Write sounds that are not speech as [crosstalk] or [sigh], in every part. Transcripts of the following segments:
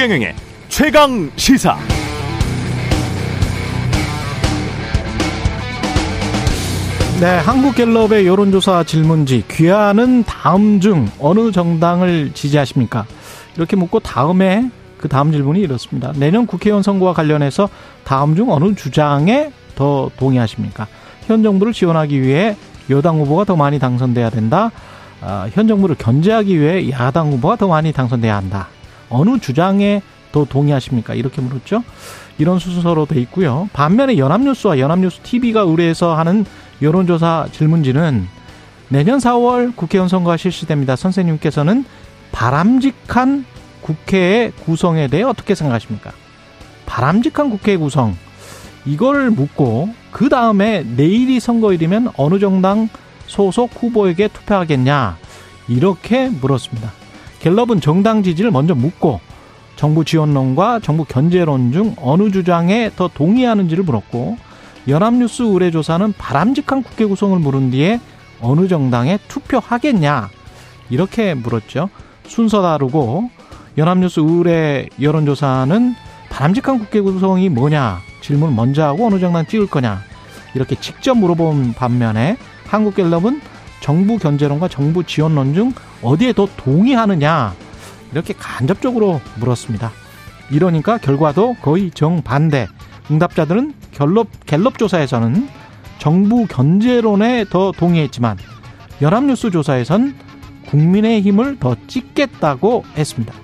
최경영의 최강 시사. 네, 한국갤럽의 여론조사 질문지 귀하는 다음 중 어느 정당을 지지하십니까? 이렇게 묻고 다음에 그 다음 질문이 이렇습니다. 내년 국회의원 선거와 관련해서 다음 중 어느 주장에 더 동의하십니까? 현 정부를 지원하기 위해 여당 후보가 더 많이 당선돼야 된다. 어, 현 정부를 견제하기 위해 야당 후보가 더 많이 당선돼야 한다. 어느 주장에 더 동의하십니까? 이렇게 물었죠. 이런 순서로 돼 있고요. 반면에 연합뉴스와 연합뉴스 TV가 의뢰해서 하는 여론조사 질문지는 내년 4월 국회의원 선거가 실시됩니다. 선생님께서는 바람직한 국회의 구성에 대해 어떻게 생각하십니까? 바람직한 국회 구성 이걸 묻고 그 다음에 내일이 선거일이면 어느 정당 소속 후보에게 투표하겠냐 이렇게 물었습니다. 갤럽은 정당 지지를 먼저 묻고 정부 지원론과 정부 견제론 중 어느 주장에 더 동의하는지를 물었고 연합뉴스 의뢰조사는 바람직한 국회 구성을 물은 뒤에 어느 정당에 투표하겠냐 이렇게 물었죠. 순서 다르고 연합뉴스 의뢰 여론조사는 바람직한 국회 구성이 뭐냐 질문 먼저 하고 어느 정당 찍을 거냐 이렇게 직접 물어본 반면에 한국갤럽은 정부 견제론과 정부 지원론 중 어디에 더 동의하느냐 이렇게 간접적으로 물었습니다. 이러니까 결과도 거의 정반대. 응답자들은 갤럽, 갤럽 조사에서는 정부 견제론에 더 동의했지만 연합뉴스 조사에선 국민의 힘을 더 찍겠다고 했습니다.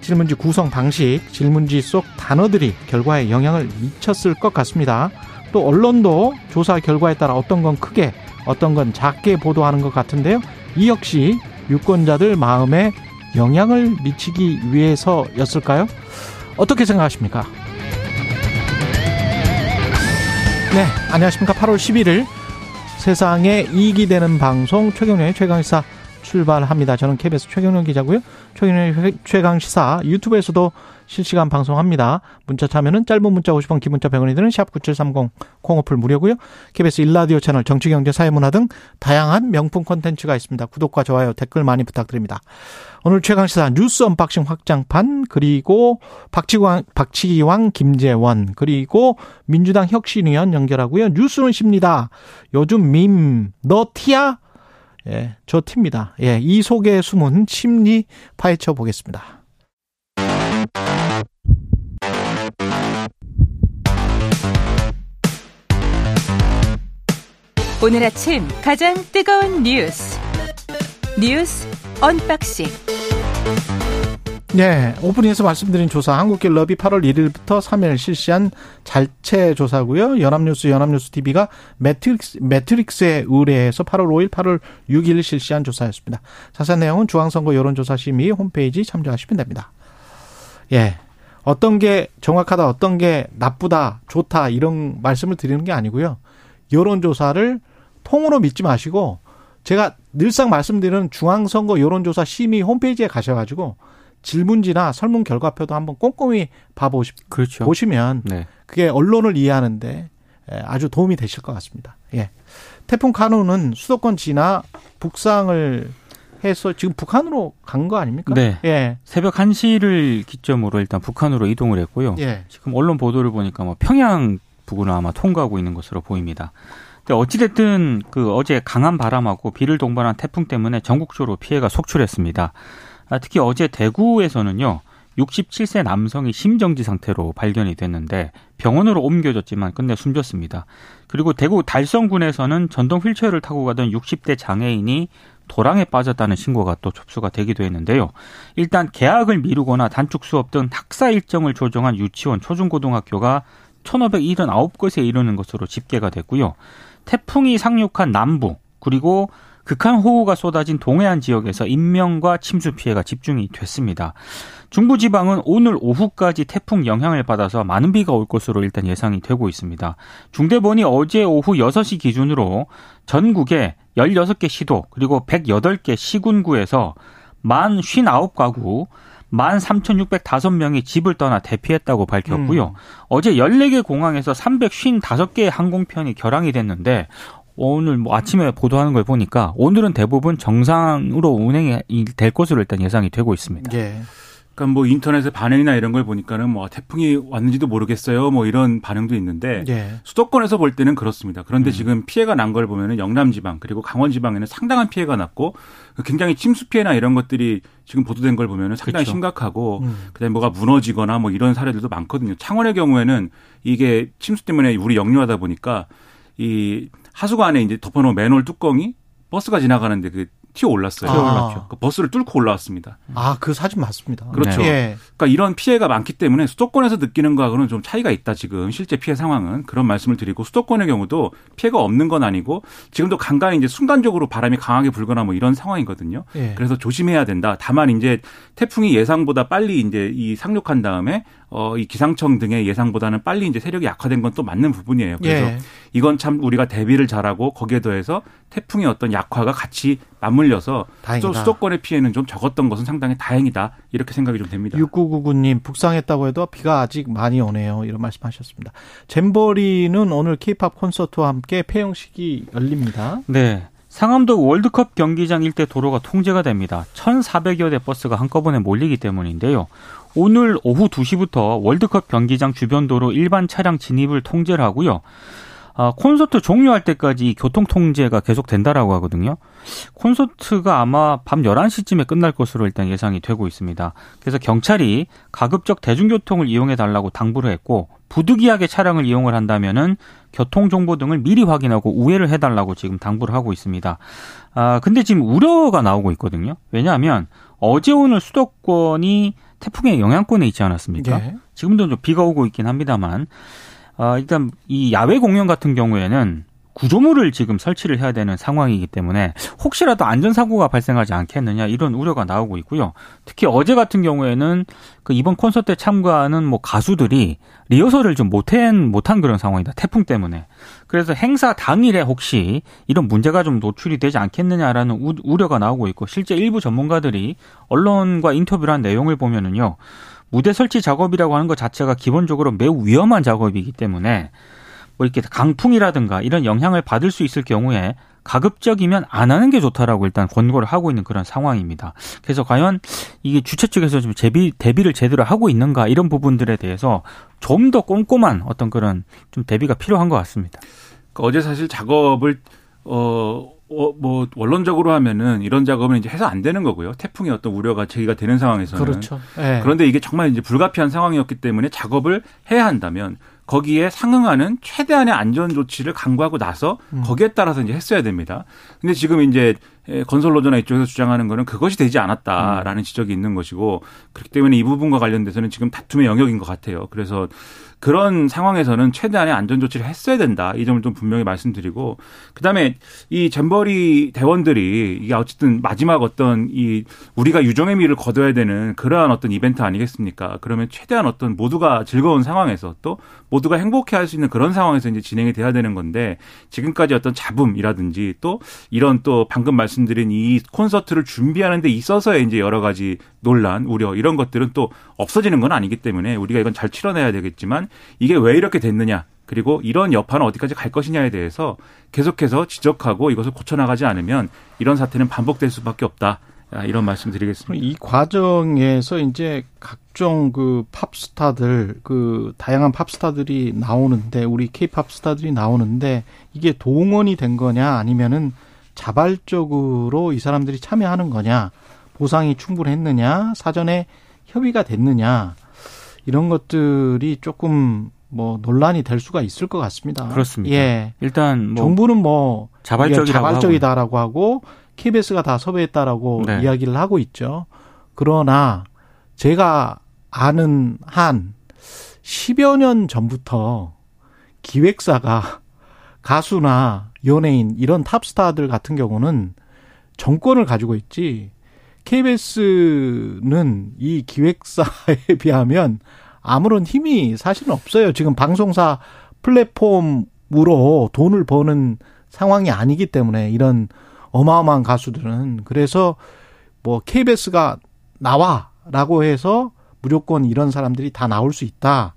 질문지 구성 방식, 질문지 속 단어들이 결과에 영향을 미쳤을 것 같습니다. 또 언론도 조사 결과에 따라 어떤 건 크게, 어떤 건 작게 보도하는 것 같은데요. 이 역시 유권자들 마음에 영향을 미치기 위해서였을까요? 어떻게 생각하십니까? 네, 안녕하십니까. 8월 11일 세상에 이익이 되는 방송 최경련의 최강시사 출발합니다. 저는 KBS 최경련 기자고요. 최경련의 최강시사 유튜브에서도 실시간 방송합니다. 문자 참여는 짧은 문자 50원, 긴 문자 100원이 드는 샵 9730 콩어플 무료고요. KBS 1라디오 채널 정치 경제 사회문화 등 다양한 명품 콘텐츠가 있습니다. 구독과 좋아요, 댓글 많이 부탁드립니다. 오늘 최강시사 뉴스 언박싱 확장판 그리고 박치광, 박치기왕 김재원 그리고 민주당 혁신위원 연결하고요. 뉴스는 쉽니다. 요즘 밈 너 T야? 예, 저 T입니다. 예, 이 속에 숨은 심리 파헤쳐 보겠습니다. 오늘 아침 가장 뜨거운 뉴스 뉴스 언박싱 네, 오프닝에서 말씀드린 조사 한국갤럽이 8월 1일부터 3일 실시한 자체 조사고요. 연합뉴스, 연합뉴스 TV가 메트릭스, 메트릭스에 의뢰해서 8월 5일, 8월 6일 실시한 조사였습니다. 자세한 내용은 중앙선거 여론조사 심의 홈페이지 참조하시면 됩니다. 예. 어떤 게 정확하다, 어떤 게 나쁘다, 좋다, 이런 말씀을 드리는 게 아니고요. 여론조사를 통으로 믿지 마시고, 제가 늘상 말씀드리는 중앙선거 여론조사 심의 홈페이지에 가셔가지고, 질문지나 설문 결과표도 한번 꼼꼼히 봐보시, 그렇죠. 보시면, 네. 그게 언론을 이해하는데 아주 도움이 되실 것 같습니다. 예. 태풍 카누는 수도권 지나 북상을 해서 지금 북한으로 간 거 아닙니까? 네. 예. 새벽 1시를 기점으로 일단 북한으로 이동을 했고요. 예. 지금 언론 보도를 보니까 뭐 평양 북으로 아마 통과하고 있는 것으로 보입니다. 근데 어찌됐든 그 어제 강한 바람하고 비를 동반한 태풍 때문에 전국적으로 피해가 속출했습니다. 아, 특히 어제 대구에서는요. 67세 남성이 심정지 상태로 발견이 됐는데 병원으로 옮겨졌지만 끝내 숨졌습니다. 그리고 대구 달성군에서는 전동 휠체어를 타고 가던 60대 장애인이 도랑에 빠졌다는 신고가 또 접수가 되기도 했는데요. 일단 개학을 미루거나 단축 수업 등 학사 일정을 조정한 유치원, 초중고등학교가 1,579곳에 이르는 것으로 집계가 됐고요. 태풍이 상륙한 남부 그리고 극한 호우가 쏟아진 동해안 지역에서 인명과 침수 피해가 집중이 됐습니다. 중부 지방은 오늘 오후까지 태풍 영향을 받아서 많은 비가 올 것으로 일단 예상이 되고 있습니다. 중대본이 어제 오후 6시 기준으로 전국에 16개 시도 그리고 108개 시군구에서 만 59가구 13,605명이 집을 떠나 대피했다고 밝혔고요. 음. 어제 14개 공항에서 355개의 항공편이 결항이 됐는데 오늘 뭐 아침에 보도하는 걸 보니까 오늘은 대부분 정상으로 운행이 될 것으로 일단 예상이 되고 있습니다. 예. 그러니까 뭐 인터넷에 반응이나 이런 걸 보니까는 뭐 태풍이 왔는지도 모르겠어요. 뭐 이런 반응도 있는데 예. 수도권에서 볼 때는 그렇습니다. 그런데 음. 지금 피해가 난 걸 보면은 영남 지방 그리고 강원 지방에는 상당한 피해가 났고 굉장히 침수 피해나 이런 것들이 지금 보도된 걸 보면은 상당히 그렇죠. 심각하고 음. 그다음에 뭐가 무너지거나 뭐 이런 사례들도 많거든요. 창원의 경우에는 이게 침수 때문에 우리 역류하다 보니까 이 하수관에 이제 덮어놓은 맨홀 뚜껑이 버스가 지나가는데 그 튀어 올랐어요. 올랐죠. 그 버스를 뚫고 올라왔습니다. 아, 그 사진 맞습니다. 그렇죠. 네. 그러니까 이런 피해가 많기 때문에 수도권에서 느끼는 거하고는 좀 차이가 있다 지금 실제 피해 상황은 그런 말씀을 드리고 수도권의 경우도 피해가 없는 건 아니고 지금도 간간히 이제 순간적으로 바람이 강하게 불거나 뭐 이런 상황이거든요. 네. 그래서 조심해야 된다. 다만 이제 태풍이 예상보다 빨리 이제 이 상륙한 다음에 어, 이 기상청 등의 예상보다는 빨리 이제 세력이 약화된 건 또 맞는 부분이에요. 그래서 예. 이건 참 우리가 대비를 잘하고 거기에 더해서 태풍의 어떤 약화가 같이 맞물려서 다행이다. 수도권의 피해는 좀 적었던 것은 상당히 다행이다. 이렇게 생각이 좀 됩니다. 6999님, 북상했다고 해도 비가 아직 많이 오네요. 이런 말씀 하셨습니다. 잼버리는 오늘 케이팝 콘서트와 함께 폐영식이 열립니다. 네. 상암도 월드컵 경기장 일대 도로가 통제가 됩니다. 1,400여 대 버스가 한꺼번에 몰리기 때문인데요. 오늘 오후 2시부터 월드컵 경기장 주변 도로 일반 차량 진입을 통제를 하고요. 아, 콘서트 종료할 때까지 교통 통제가 계속 된다라고 하거든요. 콘서트가 아마 밤 11시쯤에 끝날 것으로 일단 예상이 되고 있습니다. 그래서 경찰이 가급적 대중교통을 이용해 달라고 당부를 했고 부득이하게 차량을 이용을 한다면은 교통 정보 등을 미리 확인하고 우회를 해 달라고 지금 당부를 하고 있습니다. 아, 근데 지금 우려가 나오고 있거든요. 왜냐하면 어제 오늘 수도권이 태풍의 영향권에 있지 않았습니까? 네. 지금도 좀 비가 오고 있긴 합니다만, 어, 일단 이 야외 공연 같은 경우에는 구조물을 지금 설치를 해야 되는 상황이기 때문에 혹시라도 안전사고가 발생하지 않겠느냐 이런 우려가 나오고 있고요. 특히 어제 같은 경우에는 그 이번 콘서트에 참가하는 뭐 가수들이 리허설을 좀 못한, 못한 그런 상황이다. 태풍 때문에. 그래서 행사 당일에 혹시 이런 문제가 좀 노출이 되지 않겠느냐라는 우, 우려가 나오고 있고 실제 일부 전문가들이 언론과 인터뷰를 한 내용을 보면은요. 무대 설치 작업이라고 하는 것 자체가 기본적으로 매우 위험한 작업이기 때문에 뭐 이렇게 강풍이라든가 이런 영향을 받을 수 있을 경우에 가급적이면 안 하는 게 좋다라고 일단 권고를 하고 있는 그런 상황입니다. 그래서 과연 이게 주최 측에서 좀 대비 대비를 제대로 하고 있는가 이런 부분들에 대해서 좀 더 꼼꼼한 어떤 그런 좀 대비가 필요한 것 같습니다. 그러니까 어제 사실 작업을 어, 어, 뭐 원론적으로 하면은 이런 작업은 이제 해서 안 되는 거고요. 태풍의 어떤 우려가 제기가 되는 상황에서는 그렇죠. 네. 그런데 이게 정말 이제 불가피한 상황이었기 때문에 작업을 해야 한다면 거기에 상응하는 최대한의 안전 조치를 강구하고 나서 음. 거기에 따라서 이제 했어야 됩니다. 근데 지금 이제 건설 노조나 이쪽에서 주장하는 거는 그것이 되지 않았다라는 음. 지적이 있는 것이고 그렇기 때문에 이 부분과 관련돼서는 지금 다툼의 영역인 것 같아요. 그래서 그런 상황에서는 최대한의 안전 조치를 했어야 된다. 이 점을 좀 분명히 말씀드리고 그다음에 이 잼버리 대원들이 이게 어쨌든 마지막 어떤 이 우리가 유종의 미를 거둬야 되는 그러한 어떤 이벤트 아니겠습니까? 그러면 최대한 어떤 모두가 즐거운 상황에서 또 모두가 행복해 할 수 있는 그런 상황에서 이제 진행이 돼야 되는 건데 지금까지 어떤 잡음이라든지 또 이런 또 방금 말씀드린 이 콘서트를 준비하는 데 있어서의 이제 여러 가지 논란, 우려 이런 것들은 또 없어지는 건 아니기 때문에 우리가 이건 잘 치러내야 되겠지만 이게 왜 이렇게 됐느냐 그리고 이런 여파는 어디까지 갈 것이냐에 대해서 계속해서 지적하고 이것을 고쳐나가지 않으면 이런 사태는 반복될 수밖에 없다. 아, 이런 말씀 드리겠습니다. 이 과정에서 이제 각종 그 팝스타들, 그 다양한 팝스타들이 나오는데, 우리 케이팝 스타들이 나오는데, 이게 동원이 된 거냐, 아니면은 자발적으로 이 사람들이 참여하는 거냐, 보상이 충분했느냐, 사전에 협의가 됐느냐, 이런 것들이 조금 뭐 논란이 될 수가 있을 것 같습니다. 그렇습니다. 예. 일단 뭐 정부는 뭐 자발적이라고 자발적이다라고 하고, KBS가 다 섭외했다라고 네. 이야기를 하고 있죠. 그러나 제가 아는 한 10여 년 전부터 기획사가 [laughs] 가수나 연예인 이런 탑스타들 같은 경우는 정권을 가지고 있지 KBS는 이 기획사에 [laughs] 비하면 아무런 힘이 사실은 없어요. 지금 방송사 플랫폼으로 돈을 버는 상황이 아니기 때문에 이런 어마어마한 가수들은 그래서 뭐 KBS가 나와라고 해서 무조건 이런 사람들이 다 나올 수 있다.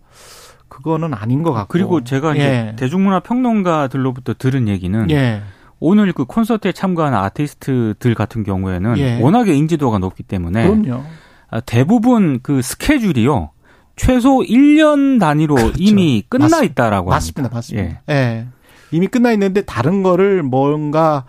그거는 아닌 것 같고. 그리고 제가 이제 예. 대중문화 평론가들로부터 들은 얘기는 예. 오늘 그 콘서트에 참가한 아티스트들 같은 경우에는 예. 워낙에 인지도가 높기 때문에 그럼요. 아, 대부분 그 스케줄이요. 최소 1년 단위로 그렇죠. 이미 끝나 맞습, 있다라고 맞습니다. 합니다. 맞습니다. 예. 예. 이미 끝나 있는데 다른 거를 뭔가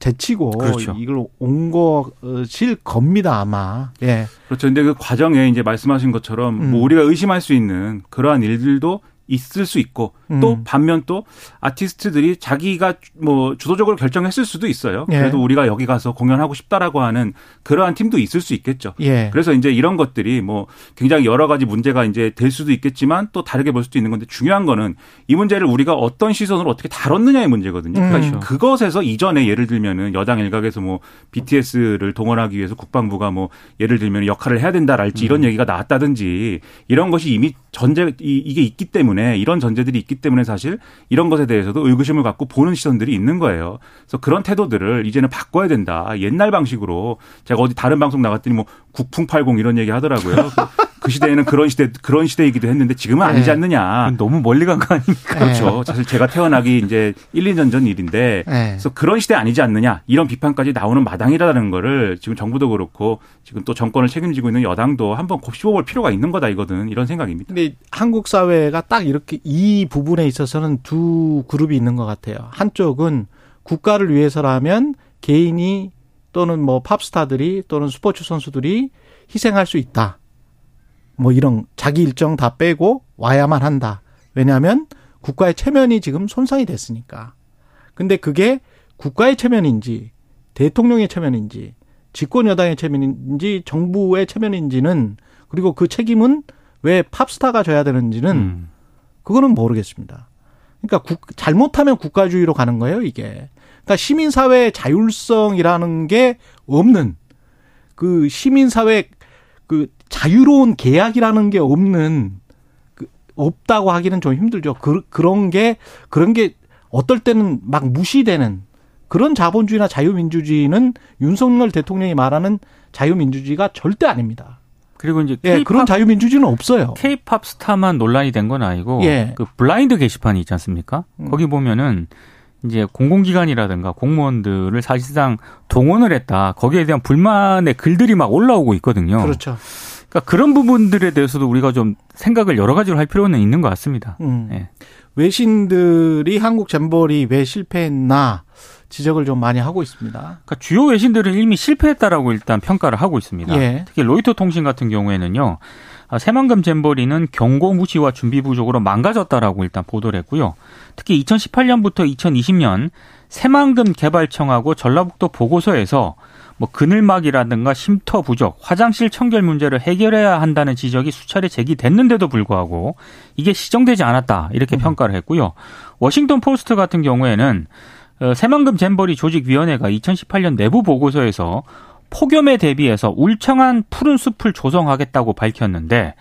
제치고 그렇죠. 이걸 온 것일 겁니다 아마. 예. 그렇죠. 근데 그 과정에 이제 말씀하신 것처럼 음. 뭐 우리가 의심할 수 있는 그러한 일들도 있을 수 있고 또 음. 반면 또 아티스트들이 자기가 뭐 주도적으로 결정했을 수도 있어요. 예. 그래도 우리가 여기 가서 공연하고 싶다라고 하는 그러한 팀도 있을 수 있겠죠. 예. 그래서 이제 이런 것들이 뭐 굉장히 여러 가지 문제가 이제 될 수도 있겠지만 또 다르게 볼 수도 있는 건데 중요한 거는 이 문제를 우리가 어떤 시선으로 어떻게 다뤘느냐의 문제거든요. 그러니까 음. 그것에서 이전에 예를 들면은 여당 일각에서 뭐 BTS를 동원하기 위해서 국방부가 뭐 예를 들면 역할을 해야 된다랄지 이런 음. 얘기가 나왔다든지 이런 것이 이미 전제 이게 있기 때문에 이런 전제들이 있기 때문에 사실 이런 것에 대해서도 의구심을 갖고 보는 시선들이 있는 거예요. 그래서 그런 태도들을 이제는 바꿔야 된다. 옛날 방식으로 제가 어디 다른 방송 나갔더니 뭐 국풍팔공 이런 얘기 하더라고요. 그 시대에는 그런 시대 그런 시대이기도 했는데 지금은 아니지 네. 않느냐. 너무 멀리 간 거 아닙니까? 그렇죠. 사실 제가 태어나기 이제 1, 2년 전 일인데 네. 그래서 그런 시대 아니지 않느냐. 이런 비판까지 나오는 마당이라는 거를 지금 정부도 그렇고 지금 또 정권을 책임지고 있는 여당도 한번 곱씹어볼 필요가 있는 거다 이거든 이런 생각입니다. 근데 한국 사회가 딱 이렇게 이 부분에 있어서는 두 그룹이 있는 것 같아요. 한쪽은 국가를 위해서라면 개인이 또는 뭐 팝스타들이 또는 스포츠 선수들이 희생할 수 있다. 뭐 이런 자기 일정 다 빼고 와야만 한다. 왜냐하면 국가의 체면이 지금 손상이 됐으니까. 근데 그게 국가의 체면인지 대통령의 체면인지 집권 여당의 체면인지 정부의 체면인지는 그리고 그 책임은 왜 팝스타가 져야 되는지는 음. 그거는 모르겠습니다. 그러니까 국, 잘못하면 국가주의로 가는 거예요, 이게. 그러니까 시민사회의 자율성이라는 게 없는 그 시민사회 그 자유로운 계약이라는 게 없는 그 없다고 하기는 좀 힘들죠. 그, 그런 게 그런 게 어떨 때는 막 무시되는 그런 자본주의나 자유민주주의는 윤석열 대통령이 말하는 자유민주주의가 절대 아닙니다. 그리고 이제 예, 그런 자유민주주의는 없어요. 케이팝 스타만 논란이 된 건 아니고 예. 그 블라인드 게시판이 있지 않습니까? 음. 거기 보면은 이제 공공기관이라든가 공무원들을 사실상 동원을 했다. 거기에 대한 불만의 글들이 막 올라오고 있거든요. 그렇죠. 그러니까 그런 부분들에 대해서도 우리가 좀 생각을 여러 가지로 할 필요는 있는 것 같습니다. 음. 네. 외신들이 한국 잼버리 왜 실패했나 지적을 좀 많이 하고 있습니다. 그러니까 주요 외신들은 이미 실패했다라고 일단 평가를 하고 있습니다. 예. 특히 로이터 통신 같은 경우에는요. 아, 새만금 잼버리는 경고 무시와 준비 부족으로 망가졌다라고 일단 보도를 했고요. 특히 2018년부터 2020년 새만금 개발청하고 전라북도 보고서에서 뭐 그늘막이라든가 쉼터 부족, 화장실 청결 문제를 해결해야 한다는 지적이 수차례 제기됐는데도 불구하고 이게 시정되지 않았다 이렇게 음. 평가를 했고요. 워싱턴 포스트 같은 경우에는 어, 새만금 잼버리 조직위원회가 2018년 내부 보고서에서 폭염에 대비해서 울창한 푸른 숲을 조성하겠다고 밝혔는데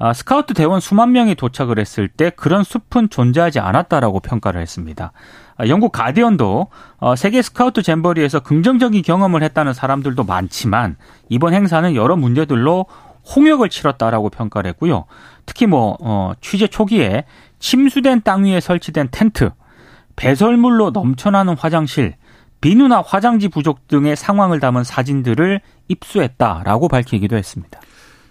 아, 스카우트 대원 수만 명이 도착을 했을 때 그런 숲은 존재하지 않았다라고 평가를 했습니다. 아, 영국 가디언도 어, 세계 스카우트 잼버리에서 긍정적인 경험을 했다는 사람들도 많지만 이번 행사는 여러 문제들로 홍역을 치렀다라고 평가를 했고요. 특히 뭐 어, 취재 초기에 침수된 땅 위에 설치된 텐트, 배설물로 넘쳐나는 화장실, 비누나 화장지 부족 등의 상황을 담은 사진들을 입수했다라고 밝히기도 했습니다.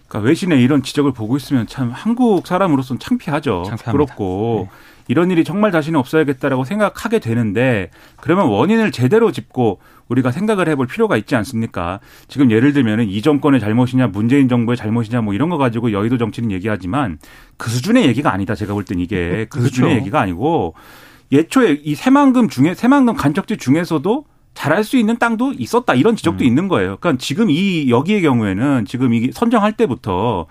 그러니까 외신의 이런 지적을 보고 있으면 참 한국 사람으로서는 창피하죠. 창피합니다. 부럽고 네. 이런 일이 정말 다시는 없어야겠다라고 생각하게 되는데 그러면 원인을 제대로 짚고 우리가 생각을 해볼 필요가 있지 않습니까? 지금 예를 들면은 이 정권의 잘못이냐 문재인 정부의 잘못이냐 뭐 이런 거 가지고 여의도 정치는 얘기하지만 그 수준의 얘기가 아니다. 제가 볼 땐 이게 그 그렇죠. 수준의 얘기가 아니고 예초에 이 새만금 중에 새만금 간척지 중에서도 잘할 수 있는 땅도 있었다 이런 지적도 음. 있는 거예요. 그러니까 지금 이 여기의 경우에는 지금 이 선정할 때부터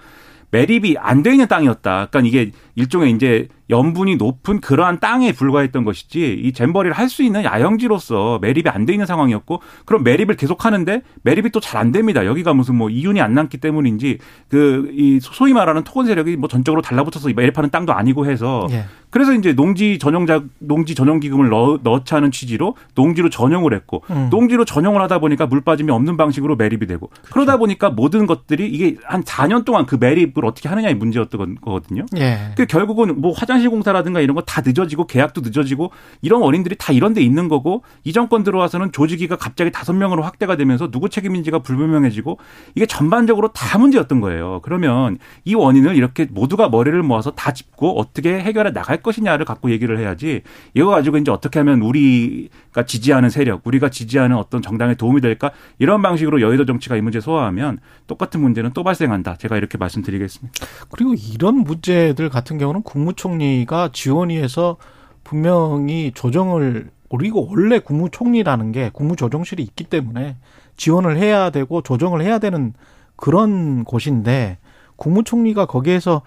매립이 안 돼 있는 땅이었다. 그러니까 이게 일종의 이제 염분이 높은 그러한 땅에 불과했던 것이지 이 잼버리를 할 수 있는 야영지로서 매립이 안 돼 있는 상황이었고 그럼 매립을 계속 하는데 매립이 또 잘 안 됩니다. 여기가 무슨 뭐 이윤이 안 남기 때문인지 그 이 소위 말하는 토건 세력이 뭐 전적으로 달라붙어서 매립하는 땅도 아니고 해서 예. 그래서 이제 농지 전용자 농지 전용 기금을 넣, 넣자는 취지로 농지로 전용을 했고 음. 농지로 전용을 하다 보니까 물 빠짐이 없는 방식으로 매립이 되고 그렇죠. 그러다 보니까 모든 것들이 이게 한 4년 동안 그 매립을 어떻게 하느냐의 문제였던 거거든요. 예. 그 결국은 뭐 화장실 공사라든가 이런 거 다 늦어지고 계약도 늦어지고 이런 원인들이 다 이런 데 있는 거고 이 정권 들어와서는 조직위가 갑자기 다섯 명으로 확대가 되면서 누구 책임인지가 불분명해지고 이게 전반적으로 다 문제였던 거예요. 그러면 이 원인을 이렇게 모두가 머리를 모아서 다 짚고 어떻게 해결해 나갈 것이냐를 갖고 얘기를 해야지 이거 가지고 이제 어떻게 하면 우리가 지지하는 세력, 우리가 지지하는 어떤 정당에 도움이 될까 이런 방식으로 여의도 정치가 이 문제 소화하면 똑같은 문제는 또 발생한다. 제가 이렇게 말씀드리겠습니다. 그리고 이런 문제들 같은 경우는 국무총리가 지원위에서 분명히 조정을 그리고 원래 국무총리라는 게 국무조정실이 있기 때문에 지원을 해야 되고 조정을 해야 되는 그런 곳인데 국무총리가 거기에서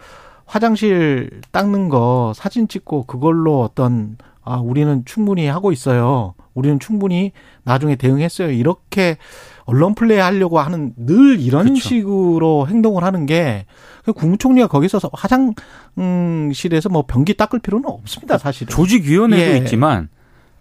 화장실 닦는 거 사진 찍고 그걸로 어떤 아 우리는 충분히 하고 있어요. 우리는 충분히 나중에 대응했어요. 이렇게 언론 플레이 하려고 하는 늘 이런 그렇죠. 식으로 행동을 하는 게 국무총리가 거기서 화장실에서 뭐 변기 닦을 필요는 없습니다, 사실은. 조직위원회도 예. 있지만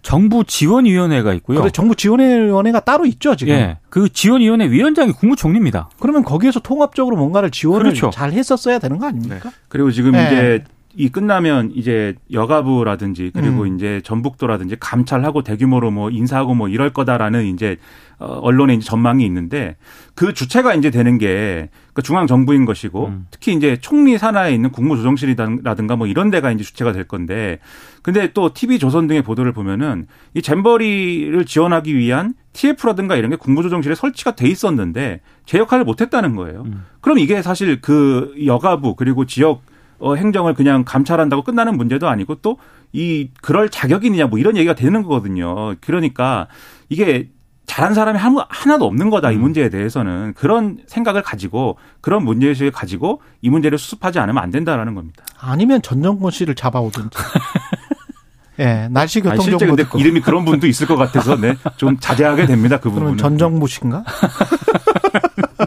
정부 지원위원회가 있고요. 그래, 정부 지원위원회가 따로 있죠, 지금. 예. 그 지원위원회 위원장이 국무총리입니다. 그러면 거기에서 통합적으로 뭔가를 지원을 그렇죠. 잘 했었어야 되는 거 아닙니까? 네. 그리고 지금 예. 이제 이 끝나면 이제 여가부라든지 그리고 음. 이제 전북도라든지 감찰하고 대규모로 뭐 인사하고 뭐 이럴 거다라는 이제 어 언론의 이제 전망이 있는데 그 주체가 이제 되는 게 그 중앙 정부인 것이고 음. 특히 이제 총리 산하에 있는 국무조정실이라든가 뭐 이런 데가 이제 주체가 될 건데 근데 또 TV 조선 등의 보도를 보면은 이 잼버리를 지원하기 위한 TF라든가 이런 게 국무조정실에 설치가 돼 있었는데 제 역할을 못 했다는 거예요. 음. 그럼 이게 사실 그 여가부 그리고 지역 어, 행정을 그냥 감찰한다고 끝나는 문제도 아니고 또 이 그럴 자격이 있느냐 뭐 이런 얘기가 되는 거거든요. 그러니까 이게 잘한 사람이 하나도 없는 거다 이 음. 문제에 대해서는 그런 생각을 가지고 그런 문제의식을 가지고 이 문제를 수습하지 않으면 안 된다라는 겁니다. 아니면 전정권 씨를 잡아오든지. [laughs] 예, 네, 날씨 교통 실제 근데 이름이 그런 분도 있을 것 같아서 네, 좀 자제하게 됩니다 그 부분은. 전정부 씨인가?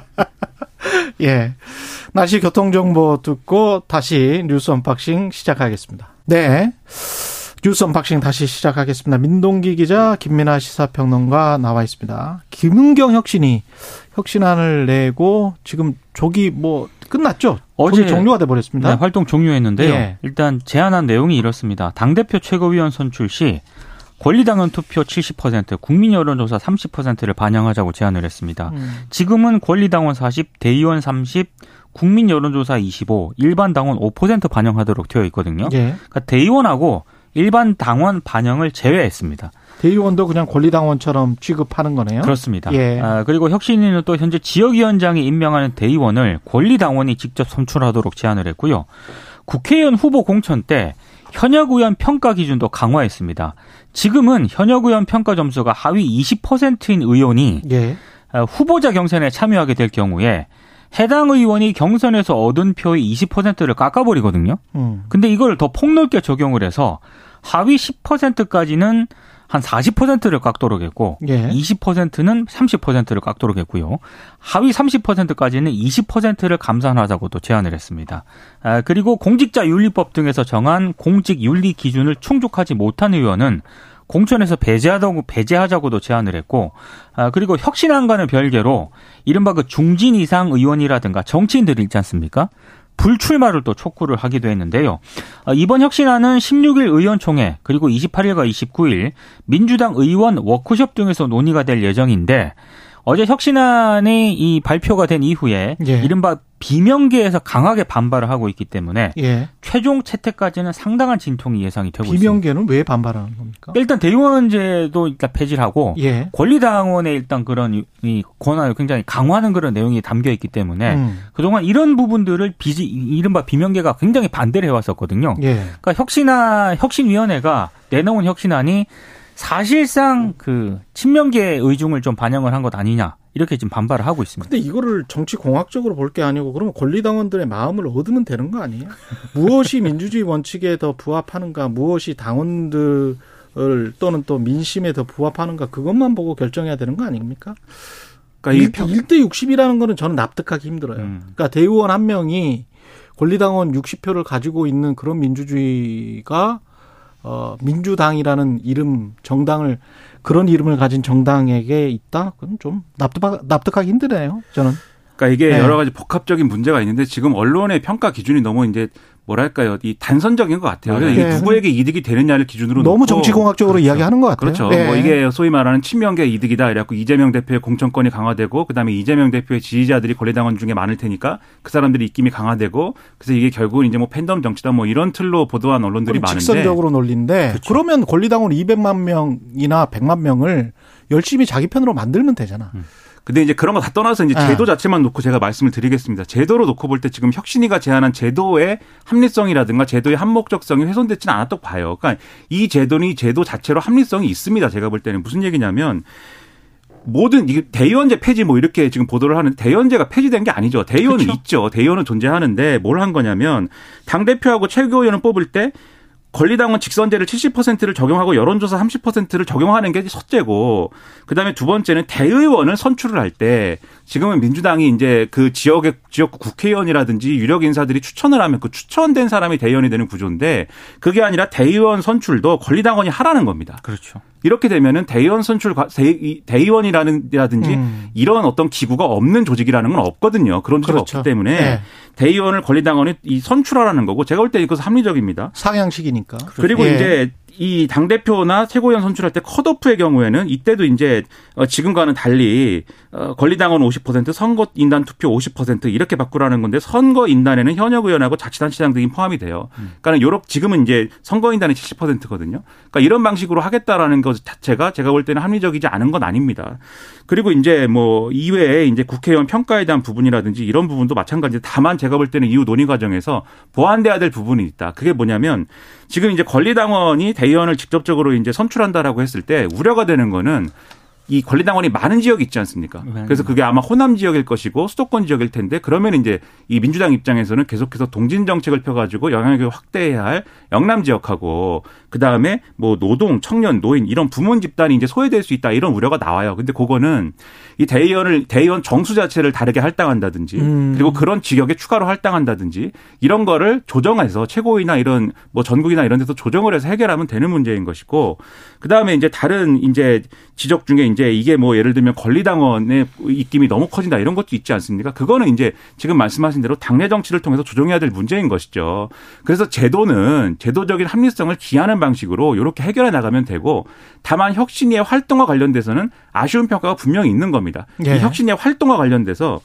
[laughs] 예. 날씨 교통 정보 듣고 다시 뉴스 언박싱 시작하겠습니다. 네. 뉴스 언박싱 다시 시작하겠습니다. 민동기 기자, 김민아 시사평론가 나와 있습니다. 김은경 혁신위 혁신안을 내고 지금 조기 뭐 끝났죠? 어제 종료가 돼 버렸습니다. 네, 활동 종료했는데요. 예. 일단 제안한 내용이 이렇습니다. 당 대표 최고위원 선출 시 권리당원 투표 70%, 국민 여론조사 30%를 반영하자고 제안을 했습니다. 음. 지금은 권리당원 40, 대의원 30, 국민 여론조사 25, 일반 당원 5% 반영하도록 되어 있거든요. 예. 그러니까 대의원하고 일반 당원 반영을 제외했습니다. 대의원도 그냥 권리당원처럼 취급하는 거네요. 그렇습니다. 예. 아, 그리고 혁신위는 또 현재 지역위원장이 임명하는 대의원을 권리당원이 직접 선출하도록 제안을 했고요. 국회의원 후보 공천 때 현역 의원 평가 기준도 강화했습니다. 지금은 현역 의원 평가 점수가 하위 20%인 의원이 예. 아, 후보자 경선에 참여하게 될 경우에 해당 의원이 경선에서 얻은 표의 20%를 깎아버리거든요. 음. 근데 이걸 더 폭넓게 적용을 해서 하위 10%까지는 한 40%를 깎도록 했고 예. 20%는 30%를 깎도록 했고요. 하위 30%까지는 20%를 감산하자고 또 제안을 했습니다. 아, 그리고 공직자 윤리법 등에서 정한 공직 윤리 기준을 충족하지 못한 의원은 공천에서 배제하다고 배제하자고도 제안을 했고 아 그리고 혁신안과는 별개로 이른바 그 중진 이상 의원이라든가 정치인들이 있지 않습니까? 불출마를 또 촉구를 하기도 했는데요. 아, 이번 혁신안은 16일 의원총회 그리고 28일과 29일 민주당 의원 워크숍 등에서 논의가 될 예정인데 어제 혁신안이 이 발표가 된 이후에 예. 이른바 비명계에서 강하게 반발을 하고 있기 때문에 예. 최종 채택까지는 상당한 진통이 예상이 되고 비명계는 있습니다. 비명계는 왜 반발하는 겁니까? 일단 대의원제도 일단 폐지를 하고 예. 권리당원의 일단 그런 이 권한을 굉장히 강화하는 그런 내용이 담겨 있기 때문에 음. 그동안 이런 부분들을 비지 이른바 비명계가 굉장히 반대를 해왔었거든요. 예. 그러니까 혁신안 혁신위원회가 내놓은 혁신안이 사실상 그 친명계의 의중을 좀 반영을 한 것 아니냐 이렇게 지금 반발을 하고 있습니다. 근데 이거를 정치 공학적으로 볼 게 아니고 그러면 권리당원들의 마음을 얻으면 되는 거 아니에요? 무엇이 [laughs] 민주주의 원칙에 더 부합하는가, 무엇이 당원들 또는 또 민심에 더 부합하는가 그것만 보고 결정해야 되는 거 아닙니까? 그러니까 1, 대 60이라는 거는 저는 납득하기 힘들어요. 음. 그러니까 대의원 한 명이 권리당원 60표를 가지고 있는 그런 민주주의가 어, 민주당이라는 이름 정당을 그런 이름을 가진 정당에게 있다? 그건 좀 납득하, 납득하기 힘드네요. 저는. 그러니까 이게 네. 여러 가지 복합적인 문제가 있는데 지금 언론의 평가 기준이 너무 이제 뭐랄까요 이 단선적인 것 같아요. 그래서 네. 누구에게 이득이 되느냐를 기준으로 너무 정치공학적으로 그렇죠. 이야기하는 것 같아요. 그렇죠. 네. 뭐 이게 소위 말하는 친명계 이득이다. 이래갖고 이재명 대표의 공천권이 강화되고 그다음에 이재명 대표의 지지자들이 권리당원 중에 많을 테니까 그 사람들이 입김이 강화되고 그래서 이게 결국은 이제 뭐 팬덤 정치다 뭐 이런 틀로 보도한 언론들이 많은데 직선적으로 논리인데 그렇죠. 그러면 권리당원 200만 명이나 100만 명을 열심히 자기 편으로 만들면 되잖아. 음. 근데 이제 그런 거 다 떠나서 이제 네. 제도 자체만 놓고 제가 말씀을 드리겠습니다. 제도로 놓고 볼 때 지금 혁신이가 제안한 제도의 합리성이라든가 제도의 한목적성이 훼손됐지는 않았다고 봐요. 그러니까 이 제도는 제도 자체로 합리성이 있습니다. 제가 볼 때는 무슨 얘기냐면 모든 이게 대의원제 폐지 뭐 이렇게 지금 보도를 하는 대의원제가 폐지된 게 아니죠. 대의원은 그렇죠. 있죠. 대의원은 존재하는데 뭘 한 거냐면 당 대표하고 최고위원을 뽑을 때 권리당원 직선제를 70%를 적용하고 여론조사 30%를 적용하는 게 첫째고 그다음에 두 번째는 대의원을 선출을 할 때 지금은 민주당이 이제 그 지역의 지역 국회의원이라든지 유력 인사들이 추천을 하면 그 추천된 사람이 대의원이 되는 구조인데 그게 아니라 대의원 선출도 권리당원이 하라는 겁니다. 그렇죠. 이렇게 되면은 대의원 선출 대의원이라든지 음. 이런 어떤 기구가 없는 조직이라는 건 없거든요. 그런 조직이 그렇죠. 없기 때문에 네. 대의원을 권리당원이 이 선출하라는 거고 제가 볼 때 이것은 합리적입니다. 상향식이니까. 그리고 예. 이제 이 당대표나 최고위원 선출할 때 컷오프의 경우에는 이때도 이제 어, 지금과는 달리 어, 권리당원 50% 선거인단 투표 50% 이렇게 바꾸라는 건데 선거인단에는 현역 의원하고 자치단체장 등이 포함이 돼요. 그러니까 요렇 지금은 이제 선거인단이 70%거든요. 그러니까 이런 방식으로 하겠다라는 것 자체가 제가 볼 때는 합리적이지 않은 건 아닙니다. 그리고 이제 뭐 이외에 이제 국회의원 평가에 대한 부분이라든지 이런 부분도 마찬가지. 다만 제가 볼 때는 이후 논의 과정에서 보완돼야 될 부분이 있다. 그게 뭐냐면 지금 이제 권리당원이 대의원을 직접적으로 이제 선출한다라고 했을 때 우려가 되는 거는 이 권리당원이 많은 지역이 있지 않습니까? 네. 그래서 그게 아마 호남 지역일 것이고 수도권 지역일 텐데 그러면 이제 이 민주당 입장에서는 계속해서 동진 정책을 펴가지고 영향력을 확대해야 할 영남 지역하고 그 다음에 뭐 노동, 청년, 노인 이런 부문 집단이 이제 소외될 수 있다 이런 우려가 나와요. 근데 그거는 이 대의원을 대의원 정수 자체를 다르게 할당한다든지 음. 그리고 그런 지역에 추가로 할당한다든지 이런 거를 조정해서 최고위나 이런 뭐 전국이나 이런 데서 조정을 해서 해결하면 되는 문제인 것이고 그 다음에 이제 다른 이제 지적 중에 이제 이게 뭐 예를 들면 권리당원의 입김이 너무 커진다 이런 것도 있지 않습니까? 그거는 이제 지금 말씀하신 대로 당내 정치를 통해서 조정해야 될 문제인 것이죠. 그래서 제도는 제도적인 합리성을 기하는 방식으로 이렇게 해결해 나가면 되고 다만 혁신의 활동과 관련돼서는 아쉬운 평가가 분명히 있는 겁니다. 예. 이 혁신의 활동과 관련돼서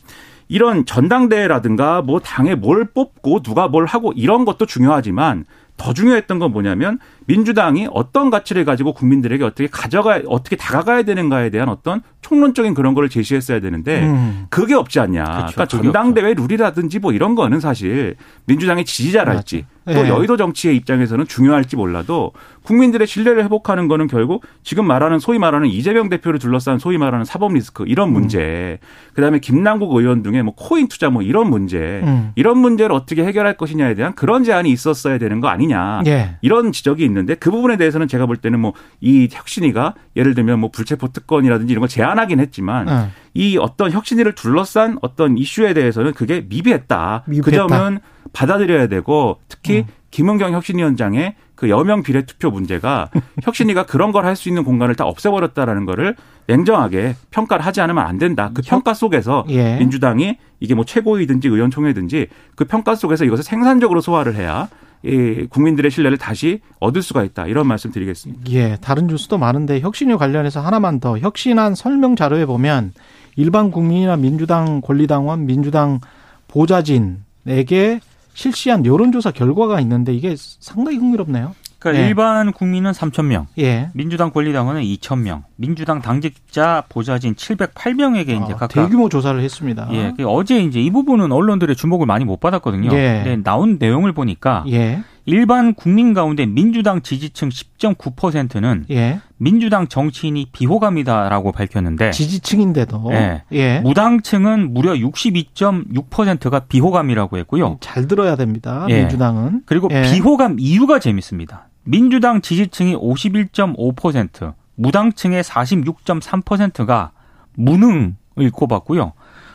이런 전당대회라든가 뭐 당에 뭘 뽑고 누가 뭘 하고 이런 것도 중요하지만 더 중요했던 건 뭐냐면 민주당이 어떤 가치를 가지고 국민들에게 어떻게 가져가 어떻게 다가가야 되는가에 대한 어떤 총론적인 그런 거를 제시했어야 되는데 음. 그게 없지 않냐. 그렇죠. 그러니까 전당대회 룰이라든지 뭐 이런 거는 사실 민주당의 지지자랄지 또 네. 여의도 정치의 입장에서는 중요할지 몰라도 국민들의 신뢰를 회복하는 거는 결국 지금 말하는 소위 말하는 이재명 대표를 둘러싼 소위 말하는 사법 리스크 이런 문제, 음. 그다음에 김남국 의원 등의 뭐 코인 투자 뭐 이런 문제, 음. 이런 문제를 어떻게 해결할 것이냐에 대한 그런 제안이 있었어야 되는 거 아니냐. 예. 이런 지적이 있는데 그 부분에 대해서는 제가 볼 때는 뭐 이 혁신이가 예를 들면 뭐 불체포 특권이라든지 이런 걸 제안하긴 했지만 음. 이 어떤 혁신이를 둘러싼 어떤 이슈에 대해서는 그게 미비했다. 미비했다. 그 점은 받아들여야 되고 특히 음. 김은경 혁신위원장의 그 여명 비례 투표 문제가 [laughs] 혁신위가 그런 걸 할 수 있는 공간을 다 없애버렸다라는 거를 냉정하게 평가를 하지 않으면 안 된다. 그 평가 속에서 예. 민주당이 이게 뭐 최고위든지 의원총회든지 그 평가 속에서 이것을 생산적으로 소화를 해야 이 국민들의 신뢰를 다시 얻을 수가 있다. 이런 말씀 드리겠습니다. 예, 다른 뉴스도 많은데 혁신위 관련해서 하나만 더 혁신안 설명 자료에 보면 일반 국민이나 민주당 권리당원, 민주당 보좌진에게 실시한 여론조사 결과가 있는데 이게 상당히 흥미롭네요. 그러니까 예. 일반 국민은 3천 명, 예. 민주당 권리당원은 2천 명, 민주당 당직자 보좌진 708명에게 이제 아, 각각 대규모 조사를 했습니다. 예, 그 어제 이제 이 부분은 언론들의 주목을 많이 못 받았거든요. 예. 근데 나온 내용을 보니까 예. 일반 국민 가운데 민주당 지지층 10.9%는 예. 민주당 정치인이 비호감이다라고 밝혔는데 지지층인데도 예. 예. 무당층은 무려 62.6%가 비호감이라고 했고요. 잘 들어야 됩니다. 예. 민주당은 그리고 예. 비호감 이유가 재밌습니다. 민주당 지지층이 51.5%, 무당층의 46.3%가 무능을 꼽았고요.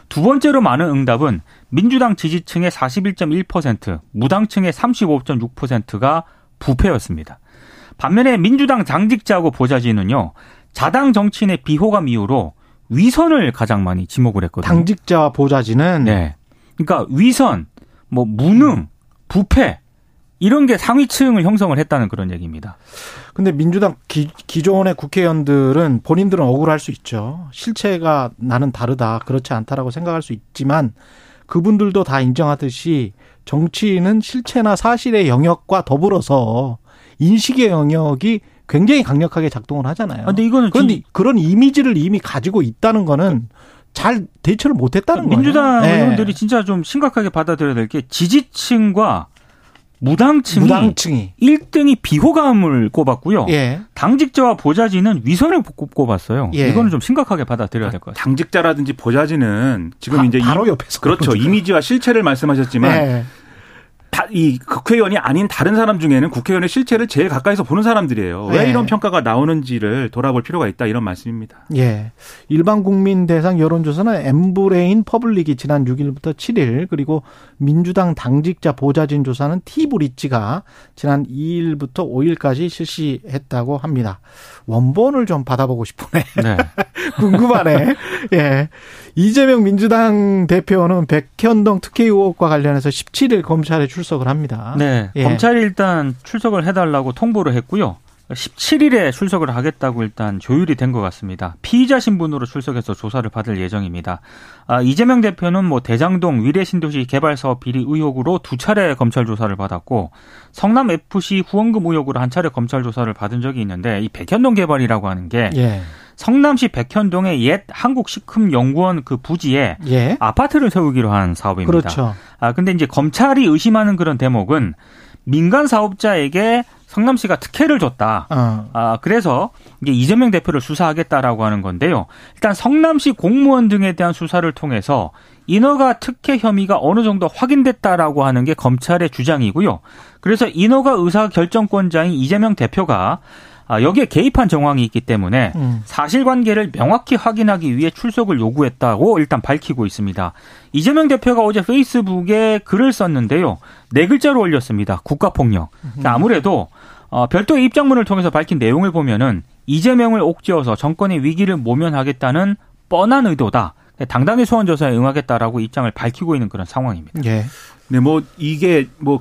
두 번째로 많은 응답은 민주당 지지층의 41.1%, 무당층의 35.6%가 부패였습니다. 반면에 민주당 당직자하고 보좌진은요, 자당 정치인의 비호감 이유로 위선을 가장 많이 지목을 했거든요. 당직자 보좌진은 네. 그러니까 위선, 뭐 무능, 부패 이런 게 상위층을 형성을 했다는 그런 얘기입니다. 근데 민주당 기, 기존의 국회의원들은 본인들은 억울할 수 있죠. 실체가 나는 다르다. 그렇지 않다라고 생각할 수 있지만 그분들도 다 인정하듯이 정치인은 실체나 사실의 영역과 더불어서 인식의 영역이 굉장히 강력하게 작동을 하잖아요. 근데 이거는 그런데 지... 그런 이미지를 이미 가지고 있다는 거는 잘 대처를 못 했다는 거예요. 민주당 네. 의원들이 진짜 좀 심각하게 받아들여야 될 게 지지층과 무당층이, 무당층이 1등이 비호감을 꼽았고요. 예. 당직자와 보좌진은 위선을 꼽았어요. 예. 이거는 좀 심각하게 받아들여야 될 것 같아요. 당직자라든지 보좌진은 지금 바, 이제 바로 옆에서 그렇죠. 이미지와 실체를 말씀하셨지만 예. 이 국회의원이 아닌 다른 사람 중에는 국회의원의 실체를 제일 가까이서 보는 사람들이에요. 왜 네. 이런 평가가 나오는지를 돌아볼 필요가 있다 이런 말씀입니다. 예. 일반 국민 대상 여론조사는 엠브레인 퍼블릭이 지난 6일부터 7일 그리고 민주당 당직자 보좌진 조사는 티브리지가 지난 2일부터 5일까지 실시했다고 합니다. 원본을 좀 받아보고 싶으네. 네. [laughs] 궁금하네. 예. 이재명 민주당 대표는 백현동 특혜 의혹과 관련해서 17일 검찰에 출 석을 합니다. 네. 예. 검찰이 일단 출석을 해달라고 통보를 했고요. 17일에 출석을 하겠다고 일단 조율이 된 것 같습니다. 피의자 신분으로 출석해서 조사를 받을 예정입니다. 아, 이재명 대표는 뭐 대장동 위례신도시 개발 사업 비리 의혹으로 두 차례 검찰 조사를 받았고 성남 FC 후원금 의혹으로 한 차례 검찰 조사를 받은 적이 있는데 이 백현동 개발이라고 하는 게 예. 성남시 백현동의 옛 한국식품연구원 그 부지에 예. 아파트를 세우기로 한 사업입니다. 그렇죠. 아 근데 이제 검찰이 의심하는 그런 대목은 민간 사업자에게 성남시가 특혜를 줬다. 어. 아, 그래서 이제 이재명 대표를 수사하겠다라고 하는 건데요. 일단 성남시 공무원 등에 대한 수사를 통해서 인허가 특혜 혐의가 어느 정도 확인됐다라고 하는 게 검찰의 주장이고요. 그래서 인허가 의사 결정권자인 이재명 대표가 아, 여기에 개입한 정황이 있기 때문에 음. 사실관계를 명확히 확인하기 위해 출석을 요구했다고 일단 밝히고 있습니다. 이재명 대표가 어제 페이스북에 글을 썼는데요. 네 글자로 올렸습니다. 국가폭력. 그러니까 아무래도 어, 별도의 입장문을 통해서 밝힌 내용을 보면은 이재명을 옥죄어서 정권의 위기를 모면하겠다는 뻔한 의도다. 당당히 소환 조사에 응하겠다라고 입장을 밝히고 있는 그런 상황입니다. 예. 네, 뭐 이게 뭐